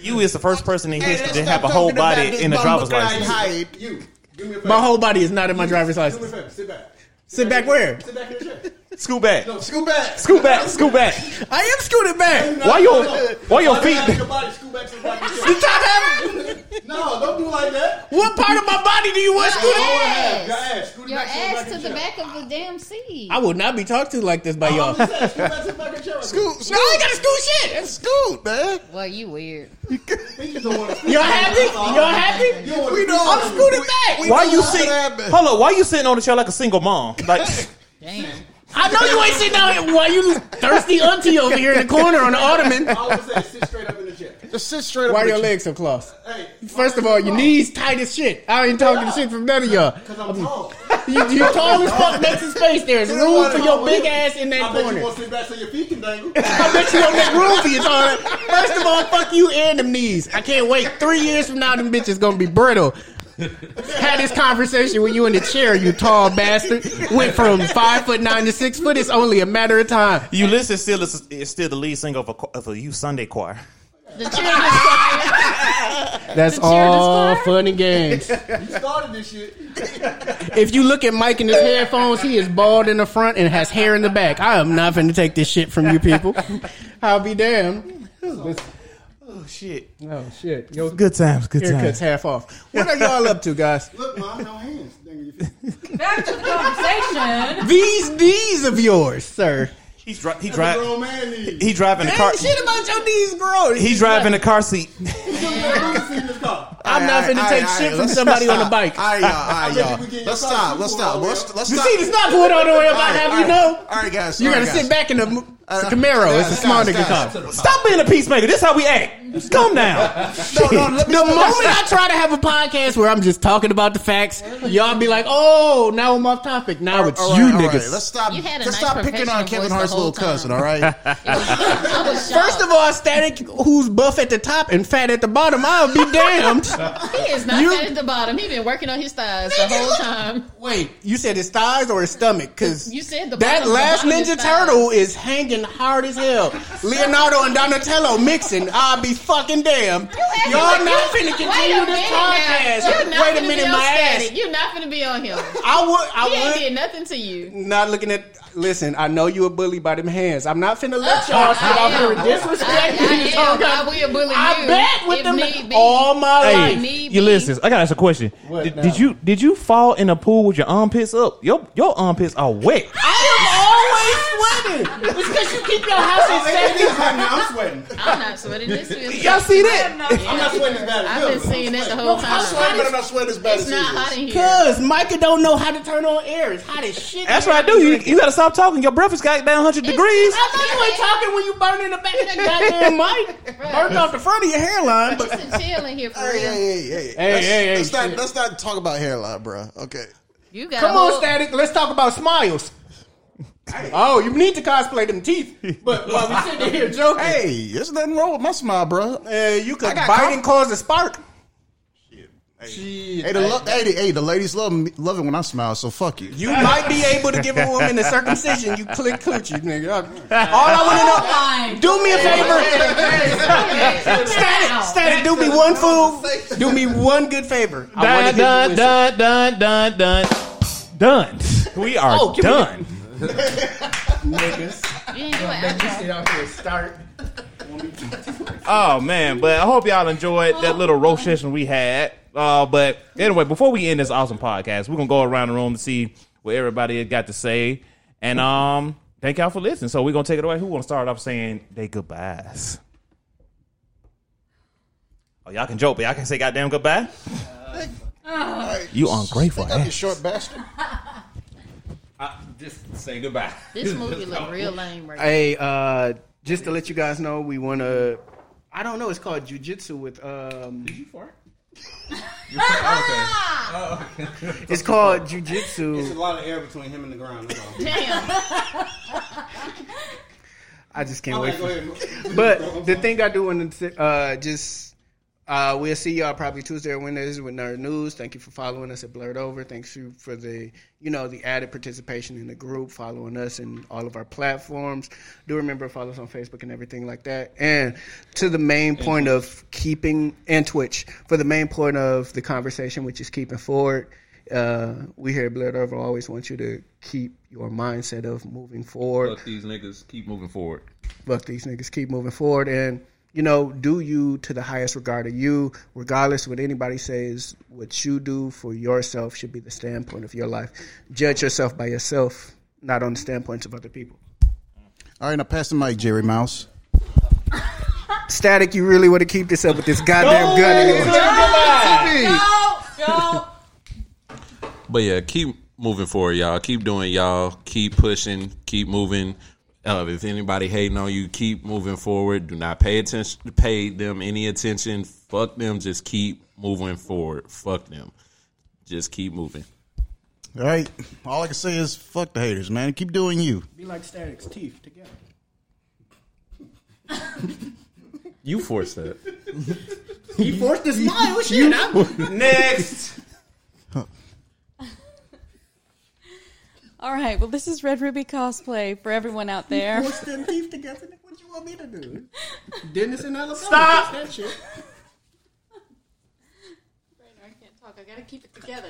C: You is the first person in history to
D: Stop
C: have a whole
D: talking about
C: body
D: this
C: in a
D: bomba
C: driver's
D: clot
C: license.
D: height.
G: You. Do me a favor.
I: My whole body is not in my driver's
G: Do me a
I: license.
G: favor. Sit back.
I: Sit back where?
G: Sit back in the chair.
C: Scoot back.
G: No, scoot back.
C: Scoot back. Scoot back.
I: I am scooting back.
C: Why your why your feet?
G: Your body scoot back. Sit back in the
I: You
G: chair.
I: top having-
G: No, don't do like that.
I: What part of my body do you want
G: Your
I: scooted?
G: ass. Your ass. Scoot
H: Your
G: back. sit
H: ass
G: back
H: to the back of the damn seat.
I: I will not be talked to like this by
G: I'm
I: y'all.
G: just saying, scoot back. Sit back in the chair.
D: Scoot,
I: No, I ain't gotta scoot shit.
D: That's scoot, man.
H: Well, you weird.
G: You just don't want to.
I: Y'all happy? Y'all happy?
G: You don't
D: We
G: to.
D: know
I: I'm scooting back.
C: Why you sitting? Hold on. Why you sitting on the chair like a single mom? Like
H: Damn.
I: I know you ain't sitting down here. Why you thirsty auntie over here in the corner on the ottoman?
G: All I'm saying, sit straight up in the chair.
D: Just sit straight up.
I: Why
D: with
I: your
D: you.
I: legs so close?
G: Hey,
I: First of all, your knees tight as shit. I ain't talking shit from none of y'all.
G: because I'm tall.
I: You, you tall as fuck next to space. There's room for your big ass in that
G: I bet you
I: corner.
G: want to sit back so your feet can dangle.
I: I bet you don't make room for your tall ass. First of all, fuck you and them knees. I can't wait. Three years from now, them bitches gonna be brittle. Had this conversation with you in the chair, you tall bastard. Went from five foot nine to six foot. It's only a matter of time.
C: Ulysses still is, is still the lead singer of a, cho- of a youth Sunday choir.
F: The cheerleaders choir.
I: That's
F: The
I: all
F: choir?
I: fun and games.
G: You started this shit.
I: If you look at Mike in his headphones, he is bald in the front and has hair in the back. I am not going to take this shit from you people. I'll be damned.
C: Shit!
I: Oh shit! Yo,
C: Good times, good times.
I: haircuts half off. What are y'all up to, guys?
G: Look, mom, no hands.
A: Back to the conversation.
I: These D's of yours, sir.
C: He's dri- he
G: That's a
C: drive
G: grown man
C: he driving the car.
I: shit about your D's, bro.
C: He's driving the car seat.
I: I'm not finna take shit from somebody on a bike.
L: All right, y'all. All right, y'all.
G: you we get
L: Let's stop. Let's stop. Let's, let's
I: You
L: stop.
I: see, it's not what I don't worry about
L: All right,
I: having
L: all
I: you know.
L: All right, guys.
I: You
L: all
I: gotta sit back in the, the
L: Uh,
I: Camaro. It's a small nigga car.
C: Stop being a peacemaker. This how we act. Just calm down.
L: No, no, let me
I: The moment I try to have a podcast where I'm just talking about the facts, y'all be like, "Oh, now I'm off topic." Now it's
L: All
I: you
L: right, all right.
I: niggas.
L: Let's stop.
F: You had a
L: Let's
F: nice
L: stop picking on Kevin
F: voice
L: Hart's
F: the whole
L: little cousin. All right.
F: I was shocked.
I: First of all, Static, who's buff at the top and fat at the bottom, I'll be damned.
F: he is not
I: You-
F: fat at the bottom. He's been working on his thighs the whole time.
I: Wait, you said his thighs or his stomach? Because
F: You said the
I: that
F: bottom- the
I: last
F: bottom is
I: Ninja
F: thighs.
I: Turtle is hanging hard as hell. Leonardo and Donatello mixing. I'll be fucking damn. Y'all not finna continue this podcast. Wait a minute, my
F: on
I: ass.
F: You're not gonna be on him.
I: I would. I
F: He ain't
I: would.
F: did nothing to you.
I: Not looking at. Listen, I know you a bully by them hands. I'm not finna let y'all uh, sit out here and disrespect
F: I,
I: me.
F: I will bully
I: I bet with
F: if
I: them all my
C: Hey,
I: life.
F: need
C: Ulysses, I gotta ask a question.
I: What
C: Did,
I: now?
C: did you did you fall in a pool with your armpits up? Your your armpits are wet.
I: I am always sweating. It's because you keep your house in
G: Hey. I'm sweating.
F: I'm not sweating this. Feels
C: Y'all see that?
G: I'm not sweating as bad as
F: I've been seeing that the whole time.
L: I'm sweating, but I'm not sweating as bad
F: It's
L: as
F: not
L: he is.
F: hot in here.
I: Cause Micah don't know how to turn on air. It's hot as shit.
C: That's what I do. You you gotta stop talking. Your breath is got down hundred degrees.
I: I know you ain't talking when you burn in the back of that goddamn mic. Burnt off the front of your hairline, but
F: It's a chill in here for
L: Hey,
F: real.
L: hey, hey, hey.
I: Hey,
L: let's,
I: hey, hey,
L: let's, not,
I: shit.
L: let's not talk about hairline, bro. Okay.
F: You got
I: come on, static. Let's talk about smiles. Oh, you need to cosplay them teeth. But while we sitting here joking,
L: Hey, there's nothing wrong with my smile, bro.
I: uh, you could
L: I got
I: bite
L: conf-
I: and cause a spark.
L: Hey, the, lo- hey, the, hey, the ladies love me, love it when I smile, so fuck you.
I: You might be able to give a woman a circumcision. You click coochie, nigga. All I want to know, do me a favor. Static, static, do me one food. Do me one good favor. I
C: Done, done, done, done, done, done. Done. We are
I: Oh,
C: done.
I: niggas.
F: You ain't doing
I: Let me sit out here. Start.
C: Oh man, but I hope y'all enjoyed that little roast session we had. Uh, but anyway, before we end this awesome podcast, we're gonna go around the room to see what everybody got to say, and um, thank y'all for listening. So we're gonna take it away. Who want to start off saying they goodbyes? Oh, y'all can joke, but y'all can say goddamn goodbye. You ungrateful
L: Think up, you
C: ass.
L: short bastard.
C: Just say goodbye.
F: This movie look real lame right
I: Hey, uh, just to let you guys know, we want to. I don't know. It's called jujitsu with. Um, Did you fart? It's called Jiu Jitsu.
G: It's
I: jujitsu.
G: a lot of air between him and the ground. That's all.
F: Damn.
I: I just can't
G: All
I: wait.
G: right, go
I: For
G: ahead.
I: But the thing I do want to uh, just uh, we'll see y'all probably Tuesday or Wednesdays with Nerd News. Thank you for following us at Blerd Over. Thanks you for the you know the added participation in the group, following us in all of our platforms. Do remember to follow us on Facebook and everything like that. And to the main point of keeping and Twitch for the main point of the conversation, which is keeping forward. Uh, we here at Blerd Over always want you to keep your mindset of moving forward
E: Fuck these niggas. Keep moving forward.
I: fuck these niggas, keep moving forward, and you know, do you to the highest regard of you, regardless of what anybody says. What you do for yourself should be the standpoint of your life. Judge yourself by yourself, not on the standpoints of other people.
D: All right, now pass the mic, Jerry Mouse.
I: Static, you really want to keep this up with this goddamn gun in yours?
E: But yeah, keep moving forward, y'all. Keep doing y'all. Keep pushing. Keep moving. Uh, if anybody hating on you, keep moving forward. Do not pay attention. Pay them any attention. Fuck them. Just keep moving forward. Fuck them. Just keep moving.
D: All right, all I can say is fuck the haters, man. Keep doing you.
I: Be like Static's teeth together.
E: You forced that.
I: He forced a smile. Shit, I'm-
C: Next.
A: All right. Well, this is Red Ruby cosplay for everyone out there.
I: Force them teeth together. What you want me to do? Dennis and Alabama.
C: Stop!
I: That shit.
F: I can't talk. I gotta keep it together.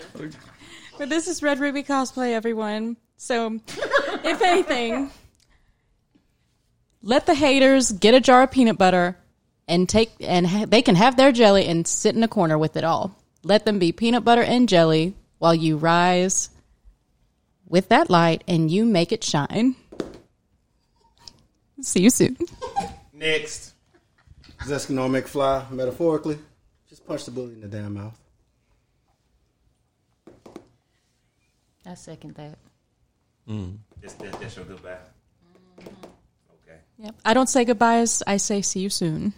A: But this is Red Ruby cosplay, everyone. So, if anything, let the haters get a jar of peanut butter and take and ha- they can have their jelly and sit in a corner with it all. Let them be peanut butter and jelly while you rise with that light and you make it shine. See you soon.
C: Next.
I: Eskimo McFly, metaphorically, just punch the bully in the damn mouth.
H: I second that. Mm.
C: That's, that, that's your goodbye. Mm-hmm. Okay.
A: Yep. I don't say goodbyes. I say see you soon.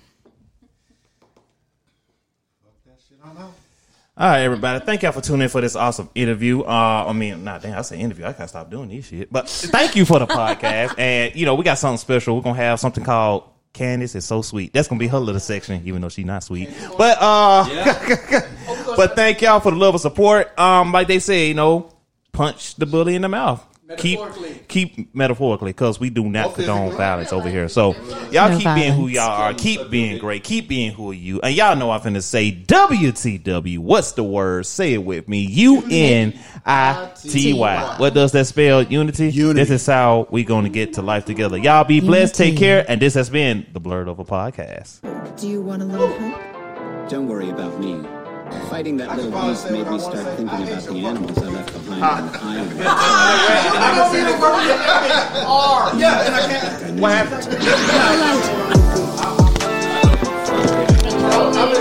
C: All right, everybody. Thank y'all for tuning in for this awesome interview. Uh, I mean, not damn, I say interview. I gotta stop doing this shit. But thank you for the podcast. And you know, we got something special. We're gonna have something called Candace is so sweet. That's gonna be her little section, even though she's not sweet. But uh, but thank y'all for the love and support. Um, like they say, you know, punch the bully in the mouth. Keep
I: Metaphorically.
C: keep metaphorically because we do not condone violence over here. So y'all
A: No
C: keep being who y'all are. Keep being great. Keep being who are you. And y'all know I'm finna say WTW. What's the word? Say it with me. U N I T Y. What does that spell? Unity.
D: Unity.
C: This is how we gonna get to life together. Y'all be blessed. Take care. And this has been the Blerd Over Podcast.
M: Do you want a little help?
B: Don't worry about me. Fighting that little beast made me start thinking about the animals I left behind on the island.
G: I don't the R. Yeah, and I can't.
C: What happened?